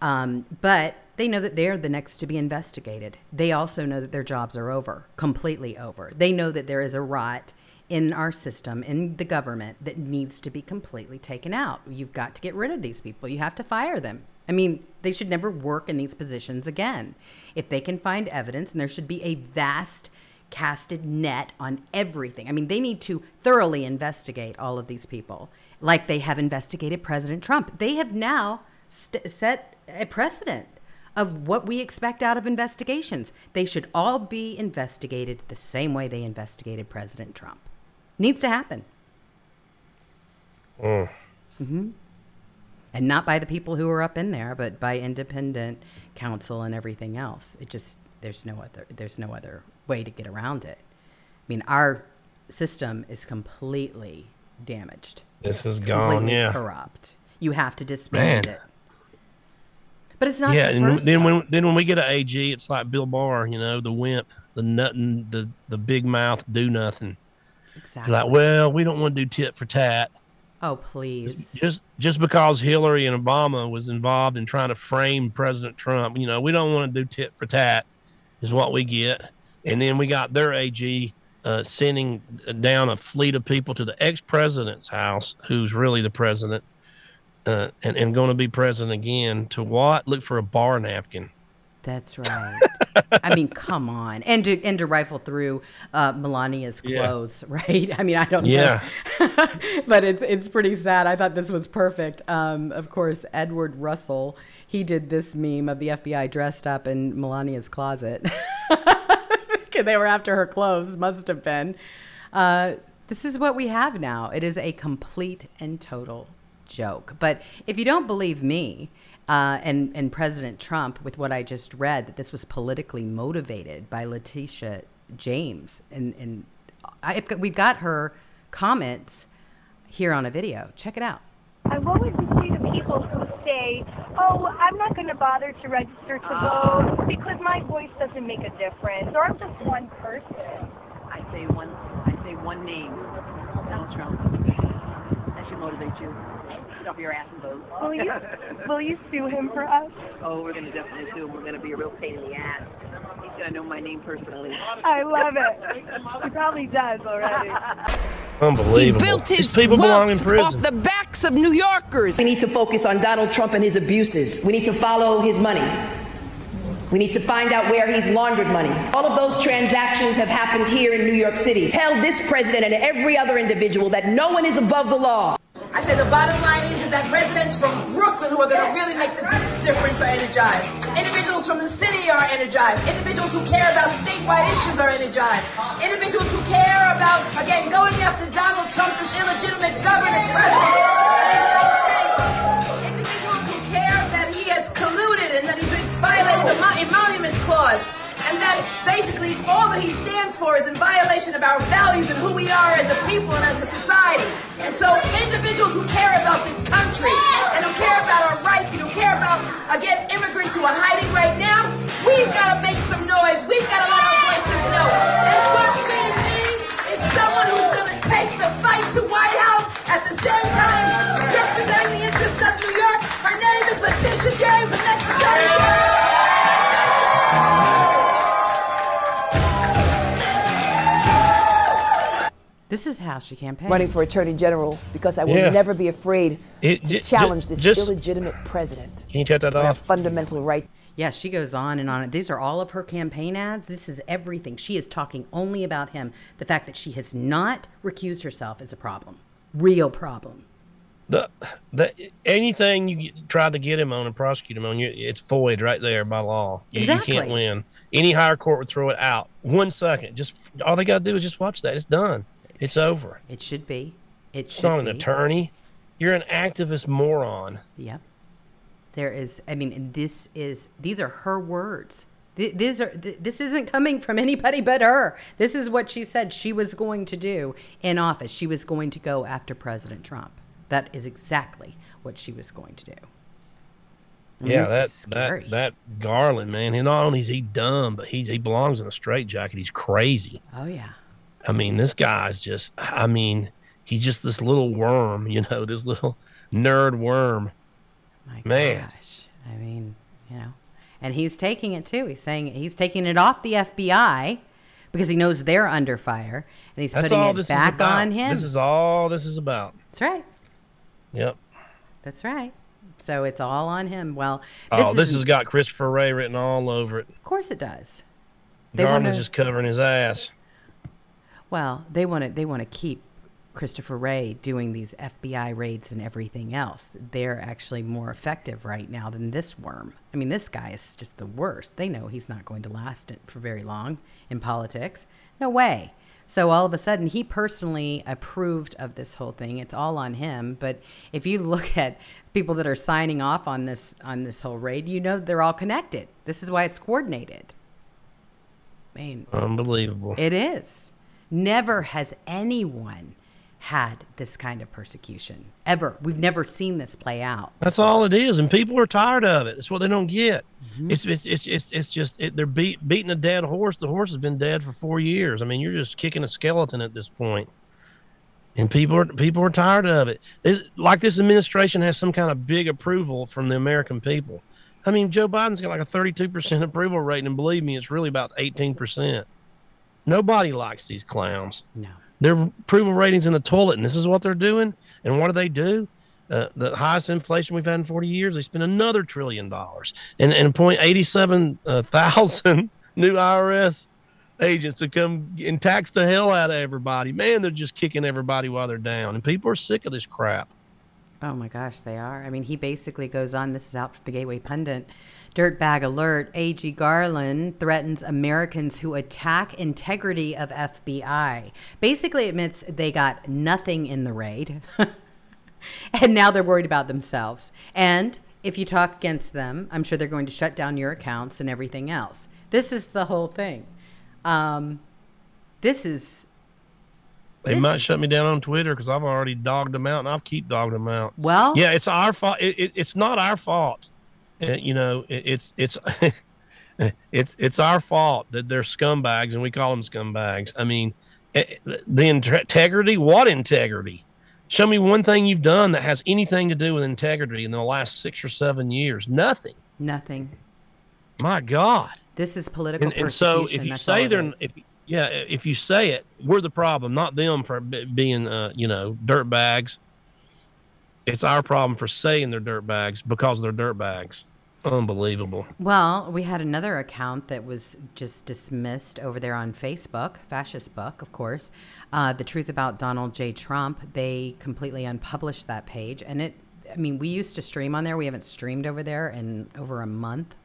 S1: Um, but they know that they're the next to be investigated. They also know that their jobs are over, completely over. They know that there is a rot in our system, in the government, that needs to be completely taken out. You've got to get rid of these people. You have to fire them. I mean, they should never work in these positions again. If they can find evidence, and there should be a vast casted net on everything. I mean, they need to thoroughly investigate all of these people, like they have investigated President Trump. They have now st- set a precedent of what we expect out of investigations. They should all be investigated the same way they investigated President Trump. Needs to happen. Mm-hmm. And not by the people who are up in there, but by independent counsel and everything else. It just there's no other there's no other way to get around it. I mean, our system is completely damaged.
S2: This is
S1: It's
S2: gone.
S1: completely
S2: Yeah.
S1: corrupt. You have to disband
S2: Man.
S1: it. But it's not
S2: yeah,
S1: the
S2: and then
S1: time.
S2: when then when we get an AG, it's like Bill Barr, you know, the wimp, the nuttin, the the big mouth, do nothing.
S1: exactly.
S2: Like, well, we don't want to do tit for tat.
S1: oh, please.
S2: Just just because Hillary and Obama was involved in trying to frame President Trump, you know, we don't want to do tit for tat, is what we get. And then we got their AG uh, sending down a fleet of people to the ex president's house, who's really the president, uh, and and going to be president again. To what? Look for a bar napkin.
S1: That's right. I mean, come on, and to and to rifle through uh, Melania's
S2: Yeah.
S1: clothes, right? I mean, I don't
S2: Yeah.
S1: know, but it's it's pretty sad. I thought this was perfect. Um, of course, Edward Russell he did this meme of the FBI dressed up in Melania's closet. they were after her clothes, must have been. Uh, this is what we have now. It is a complete and total joke. But if you don't believe me uh, and, and President Trump with what I just read, that this was politically motivated by Letitia James, and, and I've we've got her comments here on a video. Check it out.
S4: And what would you say to people who say, oh, I'm not going to bother to register to vote because my voice doesn't make a difference, or I'm just one person?
S5: I say one. I say one name. Donald Trump. That should motivate you. Get off your ass and vote.
S4: Will you, will you sue him for us?
S5: Oh, we're gonna definitely sue him. We're gonna be a real pain in the ass. He's gonna know my name personally.
S4: I love it. He probably does already.
S2: Unbelievable.
S6: He built his
S2: These people belong in
S6: wealth off the backs of New Yorkers.
S7: We need to focus on Donald Trump and his abuses. We need to follow his money. We need to find out where he's laundered money. All of those transactions have happened here in New York City. Tell this president and every other individual that no one is above the law.
S8: I say the bottom line is, is that residents from Brooklyn who are going to really make the di- difference are energized. Individuals from the city are energized. Individuals who care about statewide issues are energized. Individuals who care about, again, going after Donald Trump, this illegitimate governor, president of the United States. And that he's violated the Mo- emoluments clause. And that basically all that he stands for is in violation of our values and who we are as a people and as a society. This is
S1: how she campaigned.
S7: Running for Attorney General because I will
S2: Yeah.
S7: never be afraid
S2: It-
S7: to
S2: ju-
S7: challenge
S2: ju-
S7: this
S2: just-
S7: illegitimate president.
S2: Can you take that
S7: on our
S2: off?
S7: fundamental right
S1: Yeah, she goes on and on. These are all of her campaign ads. This is everything. She is talking only about him. The fact that she has not recused herself is a problem. Real problem.
S2: The, the anything you get, try to get him on and prosecute him on, you, it's void right there by law. You, you can't win. Any higher court would throw it out. One second, just all they got to do is just watch that. It's done. It's over.
S1: It should be. It
S2: It's
S1: should
S2: not an
S1: be.
S2: attorney. You're an activist moron.
S1: Yep. There is. I mean, this is. These are her words. Th- These are. th- This isn't coming from anybody but her. This is what she said she was going to do in office. She was going to go after President Trump. That is exactly what she was going to do. I mean,
S2: yeah, that, that that Garland man. He not only is he dumb, but he's he belongs in a straitjacket. He's crazy.
S1: oh yeah.
S2: I mean, this guy's just. I mean, he's just this little worm. You know, this little nerd worm.
S1: My
S2: Man.
S1: gosh. I mean, you know, and he's taking it too. He's saying he's taking it off the FBI because he knows they're under fire, and he's
S2: That's
S1: putting it back on him.
S2: This is all this is about.
S1: That's right.
S2: Yep.
S1: That's right. So it's all on him. Well, this
S2: oh, this
S1: is,
S2: has got Christopher Wray written all over it.
S1: of course it does. They wanna-
S2: just covering his ass.
S1: Well, they want to they want to keep Christopher Wray doing these FBI raids and everything else. They're actually more effective right now than this worm. I mean, this guy is just the worst. They know he's not going to last for very long in politics. No way. So all of a sudden, he personally approved of this whole thing. It's all on him. But if you look at people that are signing off on this on this whole raid, you know they're all connected. This is why it's coordinated. I mean,
S2: Unbelievable.
S1: it is. Never has anyone had this kind of persecution ever. We've never seen this play out.
S2: That's all it is, and people are tired of it. That's what they don't get.
S1: Mm-hmm.
S2: It's, it's it's it's it's just it, they're beat, beating a dead horse. The horse has been dead for four years. I mean, you're just kicking a skeleton at this point, and people are people are tired of it. It's like this administration has some kind of big approval from the American people. I mean, Joe Biden's got like a 32 percent approval rating, and believe me, it's really about 18 percent. Nobody likes these clowns.
S1: No.
S2: Their approval ratings in the toilet, and this is what they're doing. And what do they do? Uh, the highest inflation we've had in 40 years. They spend another trillion dollars and and appoint 87 uh, new IRS agents to come and tax the hell out of everybody. Man, they're just kicking everybody while they're down, and people are sick of this crap.
S1: Oh my gosh, they are. I mean, he basically goes on. This is out for the Gateway Pundit. Dirtbag alert. A.G. Garland threatens Americans who attack integrity of FBI. Basically admits they got nothing in the raid. and now they're worried about themselves. And if you talk against them, I'm sure they're going to shut down your accounts and everything else. This is the whole thing. Um, this is
S2: They
S1: This
S2: might
S1: is-
S2: shut me down on Twitter because I've already dogged them out, and I'll keep dogging them out.
S1: well.
S2: yeah it's our fault it, it, it's not our fault you know it, it's it's it's it's our fault that they're scumbags and we call them scumbags. I mean eh, the integrity what integrity? Show me one thing you've done that has anything to do with integrity in the last six or seven years. Nothing.
S1: Nothing.
S2: my god.
S1: This is political
S2: and, and so if you say they're if yeah if you say it we're the problem not them for being uh, you know dirt bags it's our problem for saying they're dirt bags because they're dirt bags unbelievable
S1: Well, we had another account that was just dismissed over there on Facebook, Fascist Book, of course. Uh, the truth about Donald J. Trump. They completely unpublished that page, and it. I mean, we used to stream on there. We haven't streamed over there in over a month,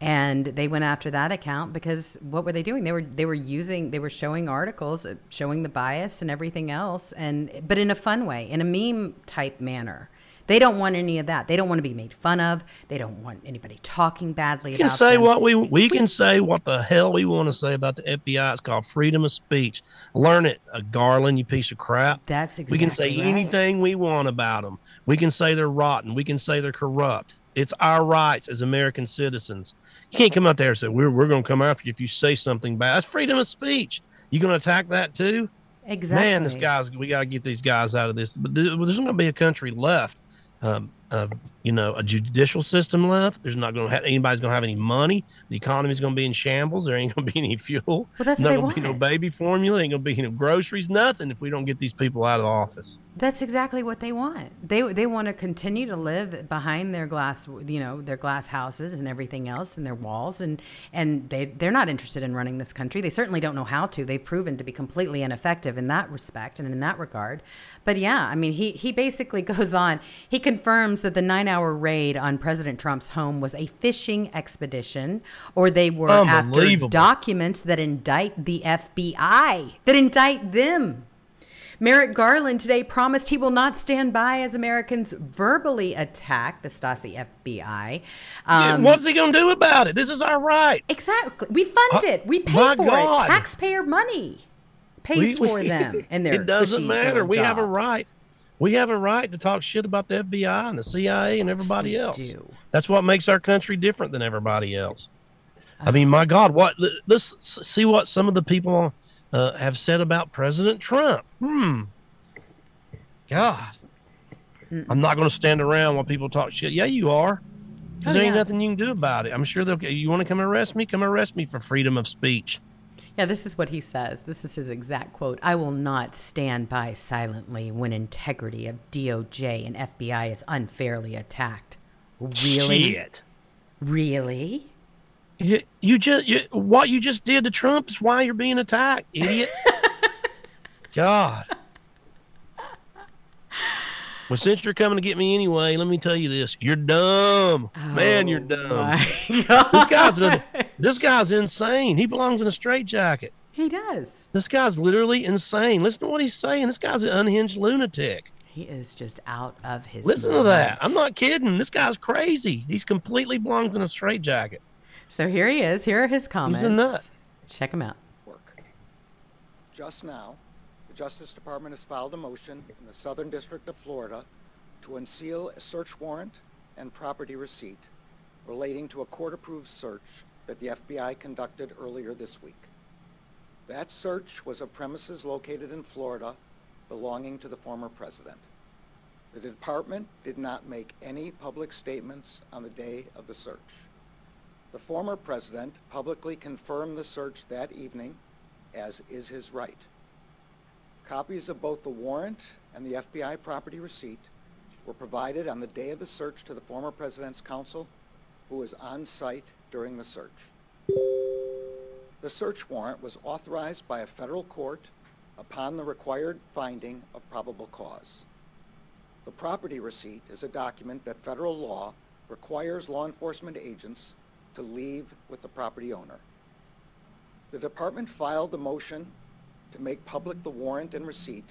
S1: and they went after that account because what were they doing? They were they were using they were showing articles, uh, showing the bias and everything else, and but in a fun way, in a meme type manner. They don't want any of that. They don't want to be made fun of. They don't want anybody talking badly
S2: we
S1: about
S2: can say
S1: them.
S2: what we we can say what the hell we want to say about the fbi it's called freedom of speech learn it uh, garland you piece of crap
S1: That's exactly
S2: we can say
S1: right.
S2: anything we want about them we can say they're rotten we can say they're corrupt it's our rights as american citizens you can't come out there and say we're, we're going to come after you if you say something bad. That's freedom of speech. You going to attack that too?
S1: Exactly.
S2: man this guy's we got to get these guys out of this. But there's going to be a country left um, uh, you know, a judicial system left. There's not going to have anybody's going to have any money. The economy's going to be in shambles. There ain't going to be any fuel.
S1: Well, that's
S2: not going to be no baby formula. Ain't going to be no groceries. Nothing if we don't get these people out of the office.
S1: That's exactly what they want. They they want to continue to live behind their glass, you know, their glass houses and everything else and their walls and and they they're not interested in running this country. They certainly don't know how to. They've proven to be completely ineffective in that respect and in that regard. But yeah, I mean, he he basically goes on. He confirms that the 9-hour raid on President Trump's home was a fishing expedition or they were after documents that indict the FBI, that indict them. Merrick Garland today promised he will not stand by as Americans verbally attack the Stasi FBI.
S2: Yeah,
S1: Um,
S2: What's he going to do about it? This is our right.
S1: exactly. We fund
S2: Uh,
S1: it. We pay for
S2: God.
S1: it. Taxpayer money pays
S2: We-
S1: for
S2: we-
S1: them and their
S2: it doesn't matter. We have a right. We have a right to talk shit about the FBI and the CIA and everybody else.
S1: do.
S2: That's what makes our country different than everybody else. I mean, my God, what? Let's see what some of the people uh, have said about President Trump. Hmm. God, I'm not going to stand around while people talk shit. Yeah, you are. Because
S1: Oh,
S2: there ain't
S1: yeah.
S2: nothing you can do about it. I'm sure they'll. You want to come arrest me? Come arrest me for freedom of speech.
S1: Yeah, this is what he says. This is his exact quote. I will not stand by silently when integrity of DOJ and FBI is unfairly attacked. Really?
S2: Shit.
S1: Really?
S2: You, you just you, what you just did to Trump is why you're being attacked, idiot. God. Well, since you're coming to get me anyway, let me tell you this: you're dumb, man. You're oh dumb.
S1: Oh My God.
S2: This guy's a, this guy's insane. He belongs in a straitjacket.
S1: He does.
S2: This guy's literally insane. Listen to what he's saying. This guy's an unhinged lunatic.
S1: He is just out of his
S2: Listen to that. I'm not kidding. This guy's crazy. He's completely belongs in a straitjacket.
S1: So here he is. Here are his comments.
S2: He's a nut.
S1: Check him out.
S3: work. Just now, the Justice Department has filed a motion in the Southern District of Florida to unseal a search warrant and property receipt relating to a court-approved search that the FBI conducted earlier this week. That search was of premises located in Florida belonging to the former president. The department did not make any public statements on the day of the search. The former president publicly confirmed the search that evening, as is his right. Copies of both the warrant and the FBI property receipt were provided on the day of the search to the former president's counsel, who was on site during the search. The search warrant was authorized by a federal court upon the required finding of probable cause. The property receipt is a document that federal law requires law enforcement agents to leave with the property owner. The department filed the motion to make public the warrant and receipt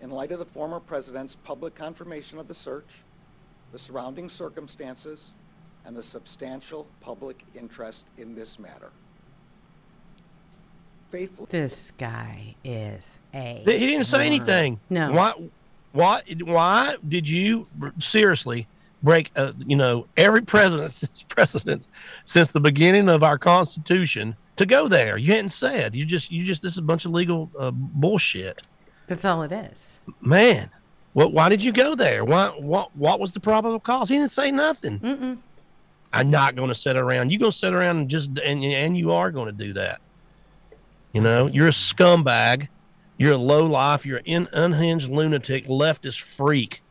S3: in light of the former president's public confirmation of the search, the surrounding circumstances, and the substantial public interest in this matter. Faithful
S1: This guy is a.
S2: He didn't say
S1: moron.
S2: anything.
S1: No.
S2: Why? Why? Why did you seriously break? Uh, you know, every president since president since the beginning of our Constitution to go there. You hadn't said. You just. You just. This is a bunch of legal uh, bullshit,
S1: That's all it is.
S2: man. What? Why did you go there? Why? What? What was the probable cause? He didn't say nothing.
S1: Mm-mm.
S2: I'm not going to sit around. You're going to sit around and just and and you are going to do that. You know, you're a scumbag. You're a low life. You're an unhinged lunatic, leftist freak.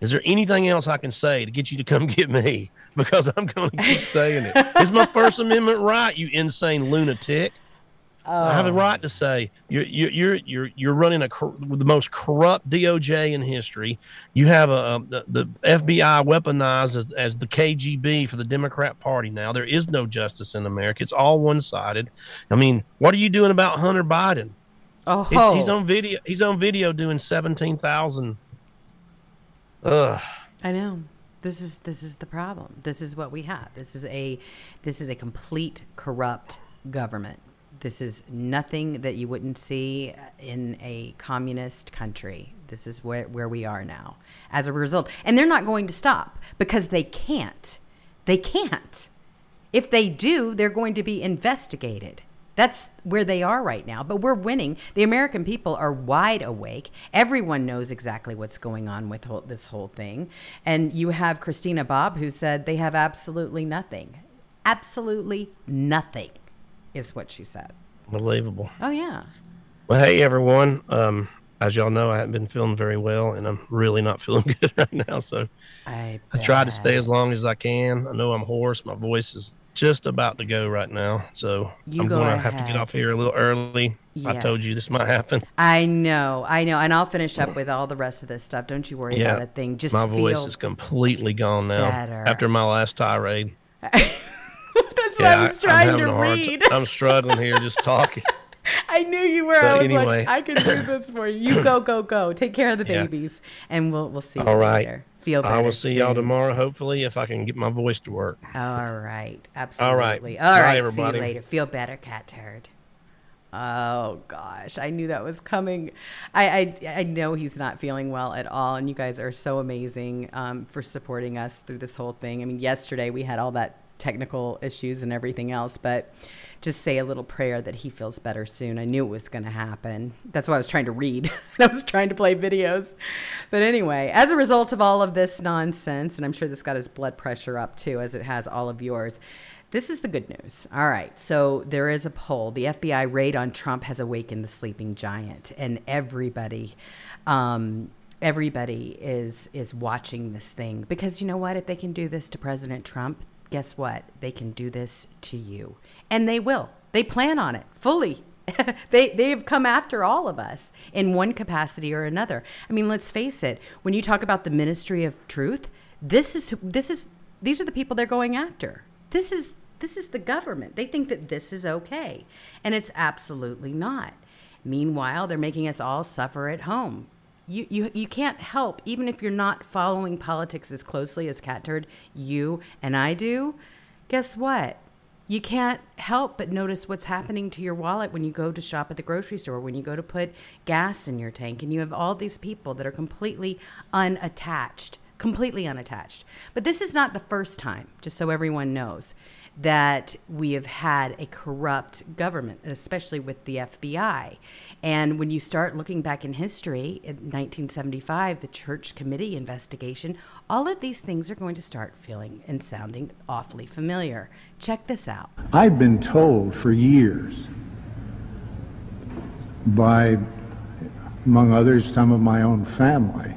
S2: Is there anything else I can say to get you to come get me? Because I'm going to keep saying it. It's my First Amendment right, you insane lunatic. I have a
S1: Oh.
S2: right to say you're you're you're you're, you're running a cor- the most corrupt DOJ in history. You have a, a the, the FBI weaponized as, as the KGB for the Democrat Party. Now there is no justice in America. It's all one sided. I mean, what are you doing about Hunter Biden?
S1: Oh,
S2: It's, he's on video. He's on video doing seventeen thousand. Ugh.
S1: I know. This is this is the problem. This is what we have. This is a this is a complete corrupt government. This is nothing that you wouldn't see uh, in a communist country. This is where, where we are now as a result. And they're not going to stop because they can't. They can't. If they do, they're going to be investigated. That's where they are right now. But we're winning. The American people are wide awake. Everyone knows exactly what's going on with whole, this whole thing. And you have Christina Bobb who said they have absolutely nothing. Absolutely nothing is what she said.
S2: Unbelievable.
S1: Oh, yeah.
S2: Well, hey everyone. Um, as y'all know, I haven't been feeling very well, and I'm really not feeling good right now. So
S1: I,
S2: I try to stay as long as I can. I know I'm hoarse. My voice is just about to go right now. So
S1: You
S2: I'm
S1: go
S2: going to have to get off here a little early. I told you this might happen.
S1: I know, I know, and I'll finish up with all the rest of this stuff. Don't you worry
S2: Yeah,
S1: about a thing. Just
S2: my voice is completely gone now
S1: better.
S2: after my last tirade.
S1: That's
S2: yeah,
S1: what I was
S2: I'm
S1: trying
S2: having
S1: to read.
S2: t- I'm struggling here just talking.
S1: I knew you were.
S2: So
S1: I was
S2: anyway.
S1: like, I can do this for you. You go, go, go. Take care of the
S2: Yeah.
S1: babies, and we'll we'll see.
S2: All
S1: you
S2: right.
S1: Later. Feel better.
S2: I will see y'all tomorrow, hopefully, if I can get my voice to work.
S1: All right.
S2: All right.
S1: Absolutely. All
S2: Bye,
S1: right.
S2: everybody.
S1: See you later. Feel better, Catturd. Oh gosh, I knew that was coming. I, I I know he's not feeling well at all, and you guys are so amazing um, for supporting us through this whole thing. I mean, yesterday we had all that technical issues and everything else, but just say a little prayer that he feels better soon. I knew it was going to happen. That's why I was trying to read. I was trying to play videos. But anyway, as a result of all of this nonsense, and I'm sure this got his blood pressure up too, as it has all of yours. This is the good news. All right. So there is a poll. The FBI raid on Trump has awakened the sleeping giant, and everybody, um, everybody is is watching this thing because you know what? If they can do this to President Trump, guess what? They can do this to you, and they will. They plan on it fully. they they have come after all of us in one capacity or another. I mean, let's face it. When you talk about the ministry of truth, this is this is these are the people they're going after. This is this is the government. They think that this is okay, and it's absolutely not. Meanwhile, they're making us all suffer at home. You, you, you can't help, even if you're not following politics as closely as Catturd, you and I do. Guess what? You can't help but notice what's happening to your wallet when you go to shop at the grocery store, when you go to put gas in your tank, and you have all these people that are completely unattached, completely unattached. But this is not the first time, just so everyone knows that we have had a corrupt government, especially with the FBI. And when you start looking back in history, in 1975, the Church Committee investigation, all of these things are going to start feeling and sounding awfully familiar. Check this out.
S9: I've been told for years by, among others, some of my own family,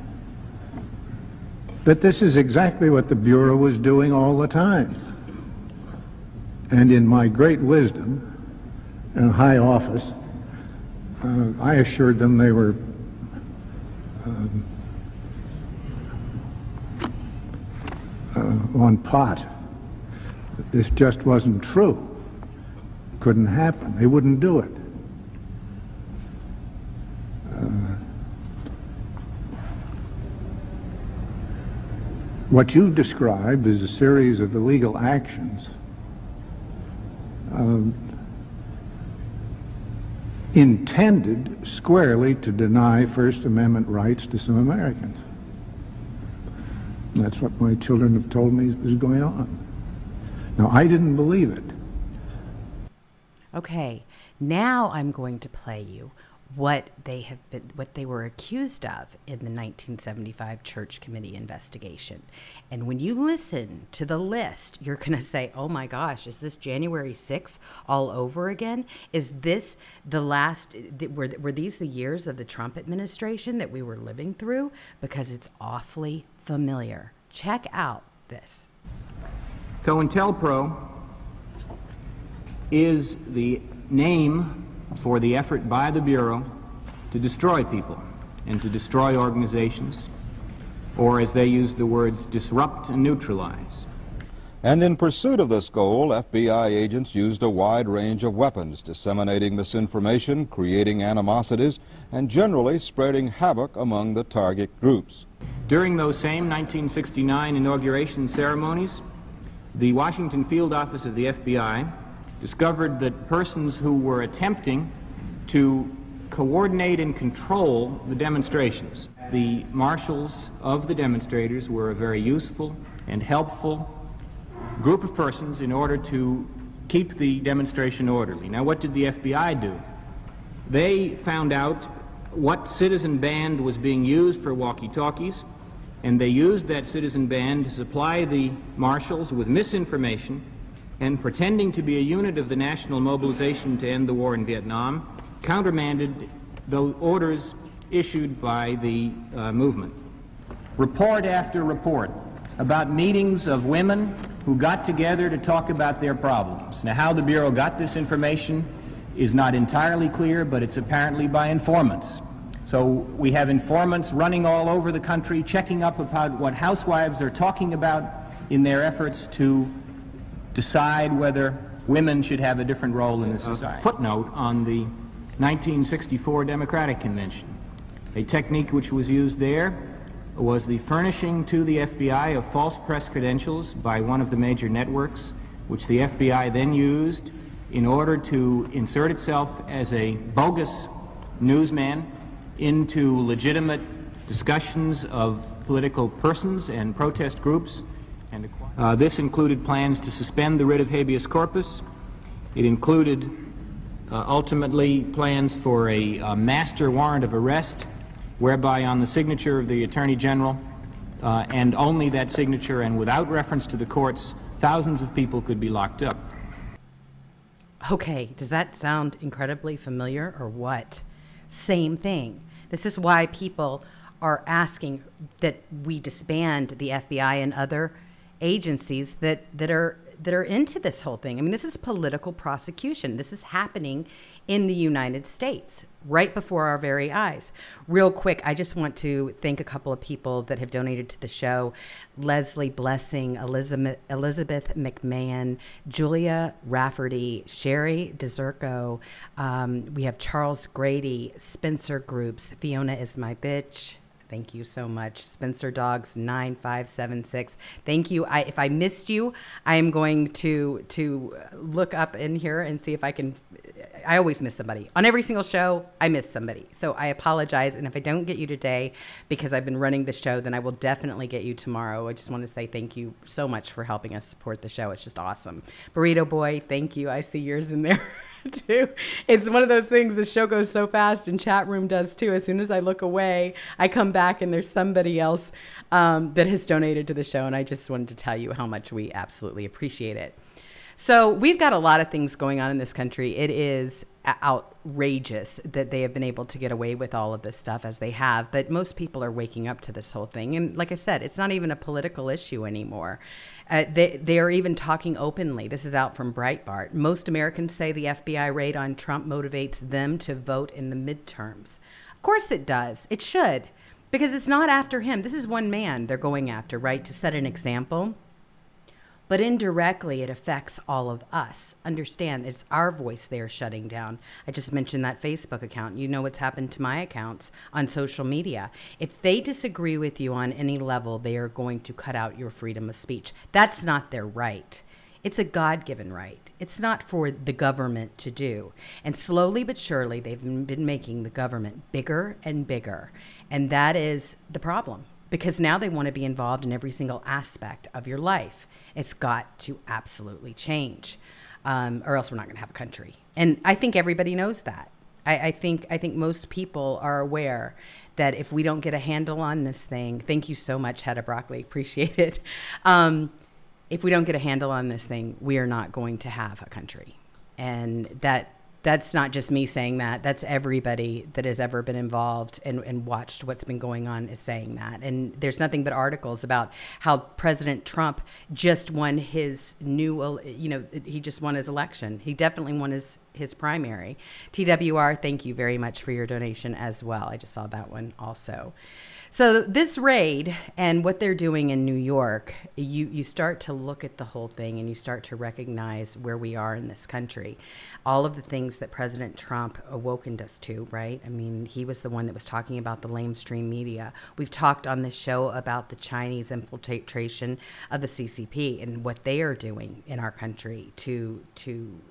S9: that this is exactly what the Bureau was doing all the time. And in my great wisdom and high office, uh, I assured them they were um, uh, on pot. This just wasn't true. Couldn't happen. They wouldn't do it. Uh, what you've described is a series of illegal actions intended squarely to deny First Amendment rights to some Americans. That's what my children have told me is going on. Now, I didn't believe it.
S1: Okay, now I'm going to play you what they have been what they were accused of in the 1975 church committee investigation. And when you listen to the list you're going to say oh my gosh is this january 6th all over again? Is this the last were, were these the years of the trump administration that we were living through? Because it's awfully familiar. Check out this.
S10: COINTELPRO is the name for the effort by the Bureau to destroy people and to destroy organizations, or as they use the words, disrupt and neutralize.
S11: And in pursuit of this goal, FBI agents used a wide range of weapons, disseminating misinformation, creating animosities, and generally spreading havoc among the target groups.
S10: During those same 1969 inauguration ceremonies, the Washington field office of the FBI discovered that persons who were attempting to coordinate and control the demonstrations. The marshals of the demonstrators were a very useful and helpful group of persons in order to keep the demonstration orderly. Now, what did the FBI do? They found out what citizen band was being used for walkie talkies, and they used that citizen band to supply the marshals with misinformation and pretending to be a unit of the national mobilization to end the war in Vietnam, countermanded the orders issued by the uh, movement. Report after report about meetings of women who got together to talk about their problems. Now, how the Bureau got this information is not entirely clear, but it's apparently by informants. So we have informants running all over the country, checking up about what housewives are talking about in their efforts to decide whether women should have a different role in the uh, society. A footnote on the 1964 Democratic Convention. A technique which was used there was the furnishing to the FBI of false press credentials by one of the major networks, which the FBI then used in order to insert itself as a bogus newsman into legitimate discussions of political persons and protest groups. Uh, this included plans to suspend the writ of habeas corpus. It included uh, ultimately plans for a, a master warrant of arrest, whereby on the signature of the Attorney General, uh, and only that signature and without reference to the courts, thousands of people could be locked up.
S1: Okay, does that sound incredibly familiar or what? Same thing. This is why people are asking that we disband the FBI and other agencies that, that are that are into this whole thing. I mean, this is political prosecution. This is happening in the United States right before our very eyes. Real quick, I just want to thank a couple of people that have donated to the show Leslie Blessing, Elizabeth, Elizabeth McMahon, Julia Rafferty, Sherry DeZerko. Um, we have Charles Grady, Spencer Groups, Fiona is my bitch. Thank you so much. Spencer Dogs 9576. Thank you. I, if I missed you, I am going to to look up in here and see if I can I always miss somebody. On every single show, I miss somebody. So I apologize and if I don't get you today because I've been running the show, then I will definitely get you tomorrow. I just want to say thank you so much for helping us support the show. It's just awesome. Burrito Boy, thank you. I see yours in there. too. It's one of those things. The show goes so fast, and chat room does too. As soon as I look away, I come back and there's somebody else um, that has donated to the show, and I just wanted to tell you how much we absolutely appreciate it. So we've got a lot of things going on in this country. It is outrageous that they have been able to get away with all of this stuff as they have, but most people are waking up to this whole thing. And like I said, it's not even a political issue anymore. Uh, they, they are even talking openly. This is out from Breitbart. Most Americans say the FBI raid on Trump motivates them to vote in the midterms. Of course it does. It should. Because it's not after him. This is one man they're going after, right? To set an example but indirectly it affects all of us. Understand, it's our voice they are shutting down. I just mentioned that Facebook account. You know what's happened to my accounts on social media. If they disagree with you on any level, they are going to cut out your freedom of speech. That's not their right. It's a God given right. It's not for the government to do. And slowly but surely, they've been making the government bigger and bigger. And that is the problem because now they want to be involved in every single aspect of your life. It's got to absolutely change, um, or else we're not going to have a country. And I think everybody knows that. I, I, think I think most people are aware that if we don't get a handle on this thing, thank you so much, Hedda Broccoli, appreciate it. Um, if we don't get a handle on this thing, we are not going to have a country, and that that's not just me saying that. That's everybody that has ever been involved and, and watched what's been going on is saying that. And there's nothing but articles about how President Trump just won his new, you know, he just won his election. He definitely won his, his primary. TWR, thank you very much for your donation as well. I just saw that one also. So this raid and what they're doing in New York, you you start to look at the whole thing and you start to recognize where we are in this country. All of the things that President Trump awokened us to, right? I mean, he was the one that was talking about the lamestream media. We've talked on this show about the Chinese infiltration of the CCP and what they are doing in our country to to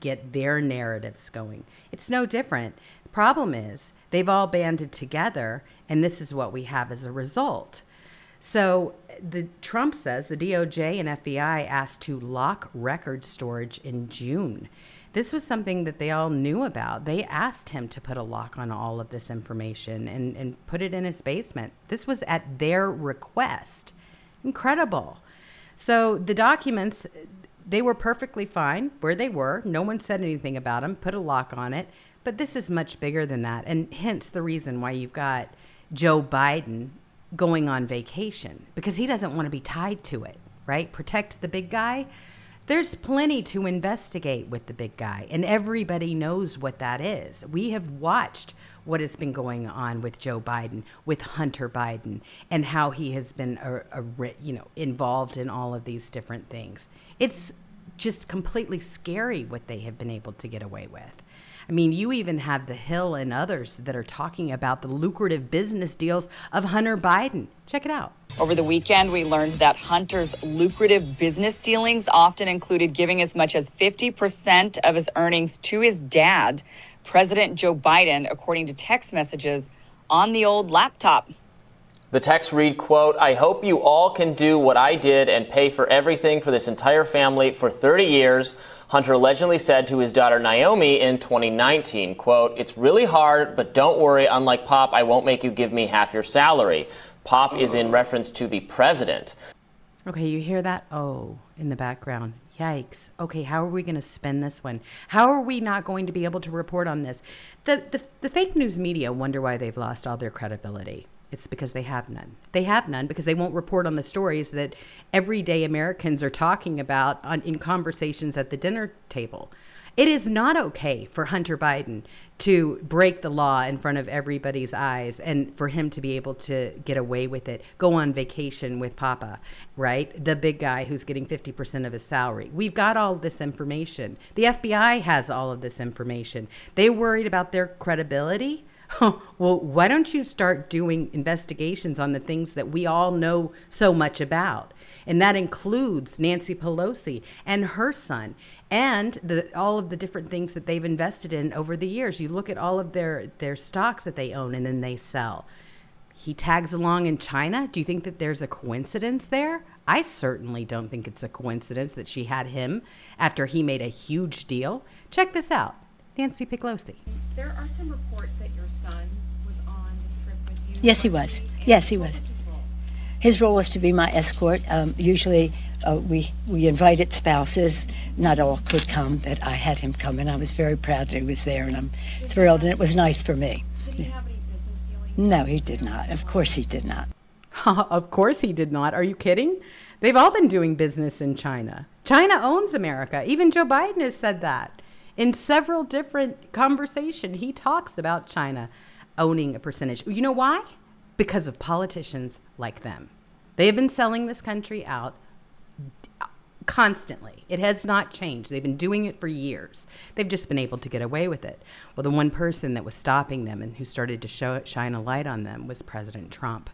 S1: get their narratives going. It's no different. Problem is they've all banded together, and this is what we have as a result. So the Trump says the DOJ and FBI asked to lock record storage in June. This was something that they all knew about. They asked him to put a lock on all of this information and, and put it in his basement. This was at their request. Incredible. So the documents, they were perfectly fine where they were. No one said anything about them, put a lock on it. But this is much bigger than that. And hence the reason why you've got Joe Biden going on vacation because he doesn't want to be tied to it, right? Protect the big guy. There's plenty to investigate with the big guy, and everybody knows what that is. We have watched what has been going on with Joe Biden, with Hunter Biden, and how he has been, a, a, you know, involved in all of these different things. It's just completely scary what they have been able to get away with. I mean, you even have The Hill and others that are talking about the lucrative business deals of Hunter Biden. Check it out.
S12: Over the weekend, we learned that Hunter's lucrative business dealings often included giving as much as 50% of his earnings to his dad, President Joe Biden, according to text messages on the old laptop.
S13: The text read, quote, I hope you all can do what I did and pay for everything for this entire family for 30 years. Hunter allegedly said to his daughter Naomi in 2019, quote, it's really hard, but don't worry. Unlike Pop, I won't make you give me half your salary. Pop is in reference to the president.
S1: Okay, you hear that? Oh, in the background. Yikes. Okay, how are we going to spend this one? How are we not going to be able to report on this? The, the, the fake news media wonder why they've lost all their credibility. It's because they have none. They have none because they won't report on the stories that everyday Americans are talking about on, in conversations at the dinner table. It is not okay for Hunter Biden to break the law in front of everybody's eyes and for him to be able to get away with it, go on vacation with Papa, right? The big guy who's getting 50% of his salary. We've got all this information. The FBI has all of this information. They worried about their credibility well, why don't you start doing investigations on the things that we all know so much about? And that includes Nancy Pelosi and her son and the, all of the different things that they've invested in over the years. You look at all of their, their stocks that they own and then they sell. He tags along in China. Do you think that there's a coincidence there? I certainly don't think it's a coincidence that she had him after he made a huge deal. Check this out Nancy Pelosi.
S14: There are some reports that your son was on this trip with you.
S15: Yes, he was. Yes, he was. His role was to be my escort. Um, usually, uh, we we invited spouses. Not all could come. That I had him come, and I was very proud that he was there, and I'm thrilled, and it was nice for me.
S14: Did he have any business dealings?
S15: No, he did not. Of course, he did not.
S1: of course, he did not. Are you kidding? They've all been doing business in China. China owns America. Even Joe Biden has said that in several different conversation. He talks about China owning a percentage. You know why? Because of politicians like them. They have been selling this country out constantly. It has not changed. They've been doing it for years. They've just been able to get away with it. Well, the one person that was stopping them and who started to show shine a light on them was President Trump.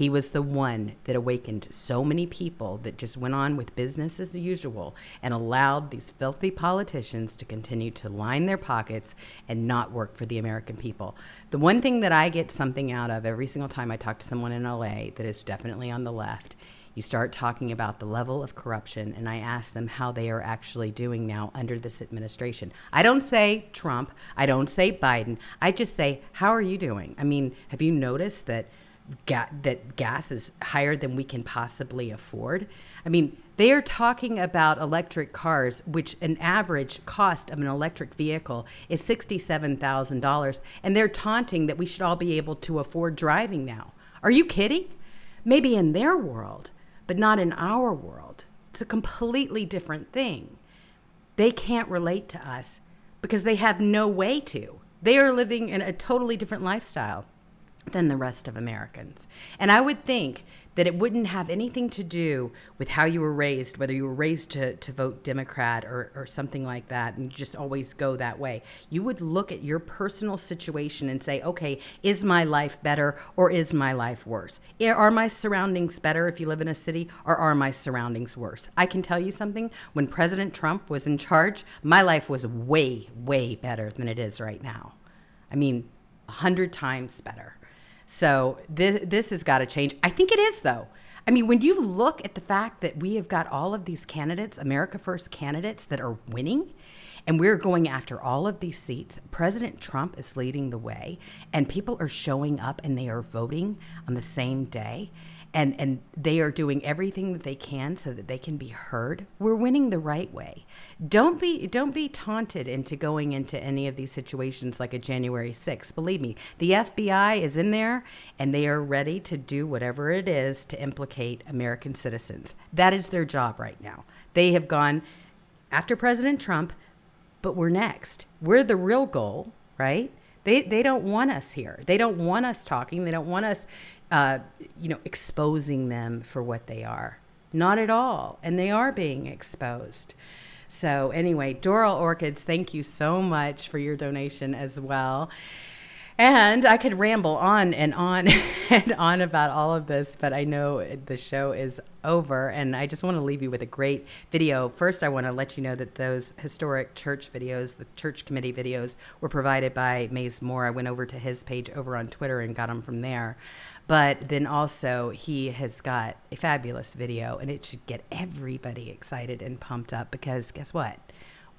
S1: He was the one that awakened so many people that just went on with business as usual and allowed these filthy politicians to continue to line their pockets and not work for the American people. The one thing that I get something out of every single time I talk to someone in LA that is definitely on the left you start talking about the level of corruption, and I ask them how they are actually doing now under this administration. I don't say Trump, I don't say Biden, I just say, how are you doing? I mean, have you noticed that? Ga- that gas is higher than we can possibly afford. I mean, they are talking about electric cars, which an average cost of an electric vehicle is $67,000, and they're taunting that we should all be able to afford driving now. Are you kidding? Maybe in their world, but not in our world. It's a completely different thing. They can't relate to us because they have no way to. They are living in a totally different lifestyle than the rest of Americans. And I would think that it wouldn't have anything to do with how you were raised, whether you were raised to, to vote Democrat or, or something like that, and just always go that way. You would look at your personal situation and say, okay, is my life better or is my life worse? Are my surroundings better if you live in a city or are my surroundings worse? I can tell you something when President Trump was in charge, my life was way, way better than it is right now. I mean, a hundred times better. So this this has got to change. I think it is though. I mean, when you look at the fact that we have got all of these candidates, America First candidates that are winning, and we're going after all of these seats, President Trump is leading the way, and people are showing up and they are voting on the same day and and they are doing everything that they can so that they can be heard. We're winning the right way. Don't be don't be taunted into going into any of these situations like a January 6th believe me the FBI is in there and they are ready to do whatever it is to implicate American citizens. That is their job right now. They have gone after President Trump but we're next. We're the real goal right? They, they don't want us here. They don't want us talking. They don't want us uh, you know, exposing them for what they are. Not at all. And they are being exposed. So, anyway, Doral Orchids, thank you so much for your donation as well. And I could ramble on and on and on about all of this, but I know the show is over. And I just want to leave you with a great video. First, I want to let you know that those historic church videos, the church committee videos, were provided by Maze Moore. I went over to his page over on Twitter and got them from there. But then also, he has got a fabulous video, and it should get everybody excited and pumped up because guess what?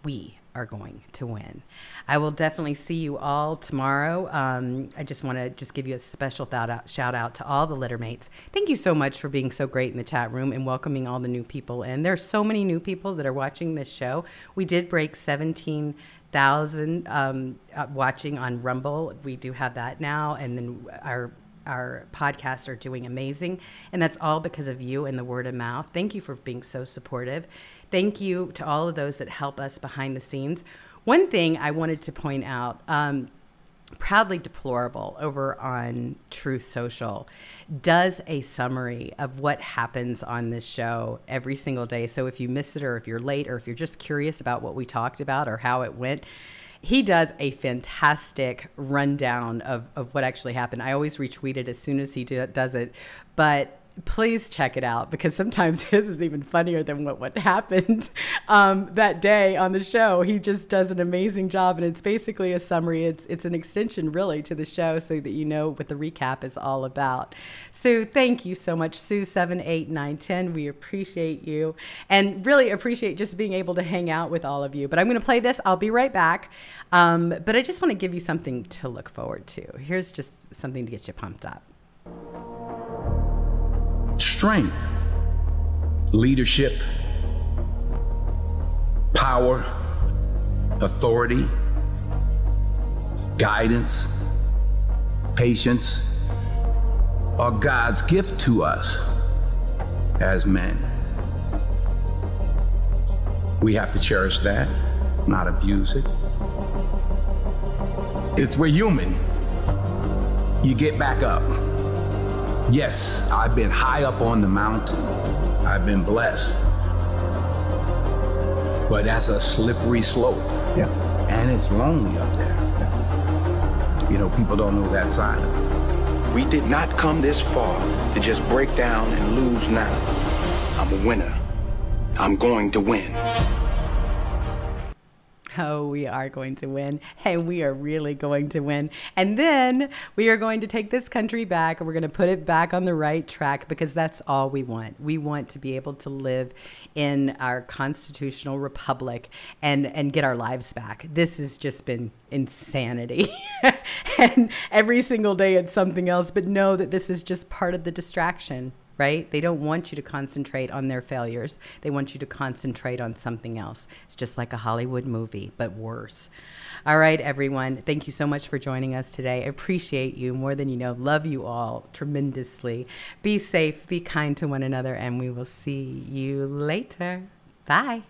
S1: We are going to win. I will definitely see you all tomorrow. Um, I just want to just give you a special out, shout out to all the littermates. Thank you so much for being so great in the chat room and welcoming all the new people in. There's so many new people that are watching this show. We did break 17,000 um, uh, watching on Rumble. We do have that now, and then our our podcasts are doing amazing. And that's all because of you and the word of mouth. Thank you for being so supportive. Thank you to all of those that help us behind the scenes. One thing I wanted to point out um, Proudly Deplorable over on Truth Social does a summary of what happens on this show every single day. So if you miss it, or if you're late, or if you're just curious about what we talked about or how it went, he does a fantastic rundown of, of what actually happened. I always retweet it as soon as he do, does it. But please check it out because sometimes his is even funnier than what, what happened um, that day on the show. He just does an amazing job, and it's basically a summary. It's it's an extension really to the show, so that you know what the recap is all about. So thank you so much, Sue seven eight nine ten. We appreciate you, and really appreciate just being able to hang out with all of you. But I'm going to play this. I'll be right back. Um, but I just want to give you something to look forward to. Here's just something to get you pumped up
S16: strength, leadership, power, authority, guidance, patience are God's gift to us as men. We have to cherish that, not abuse it. It's we're human. You get back up. Yes, I've been high up on the mountain. I've been blessed. But that's a slippery slope.
S17: Yeah.
S16: And it's lonely up there. Yeah. You know, people don't know that side of it. We did not come this far to just break down and lose now. I'm a winner. I'm going to win.
S1: Oh, we are going to win. And we are really going to win. And then we are going to take this country back and we're going to put it back on the right track because that's all we want. We want to be able to live in our constitutional republic and, and get our lives back. This has just been insanity. and every single day it's something else, but know that this is just part of the distraction right? They don't want you to concentrate on their failures. They want you to concentrate on something else. It's just like a Hollywood movie, but worse. All right, everyone. Thank you so much for joining us today. I appreciate you more than you know. Love you all tremendously. Be safe, be kind to one another, and we will see you later. Bye.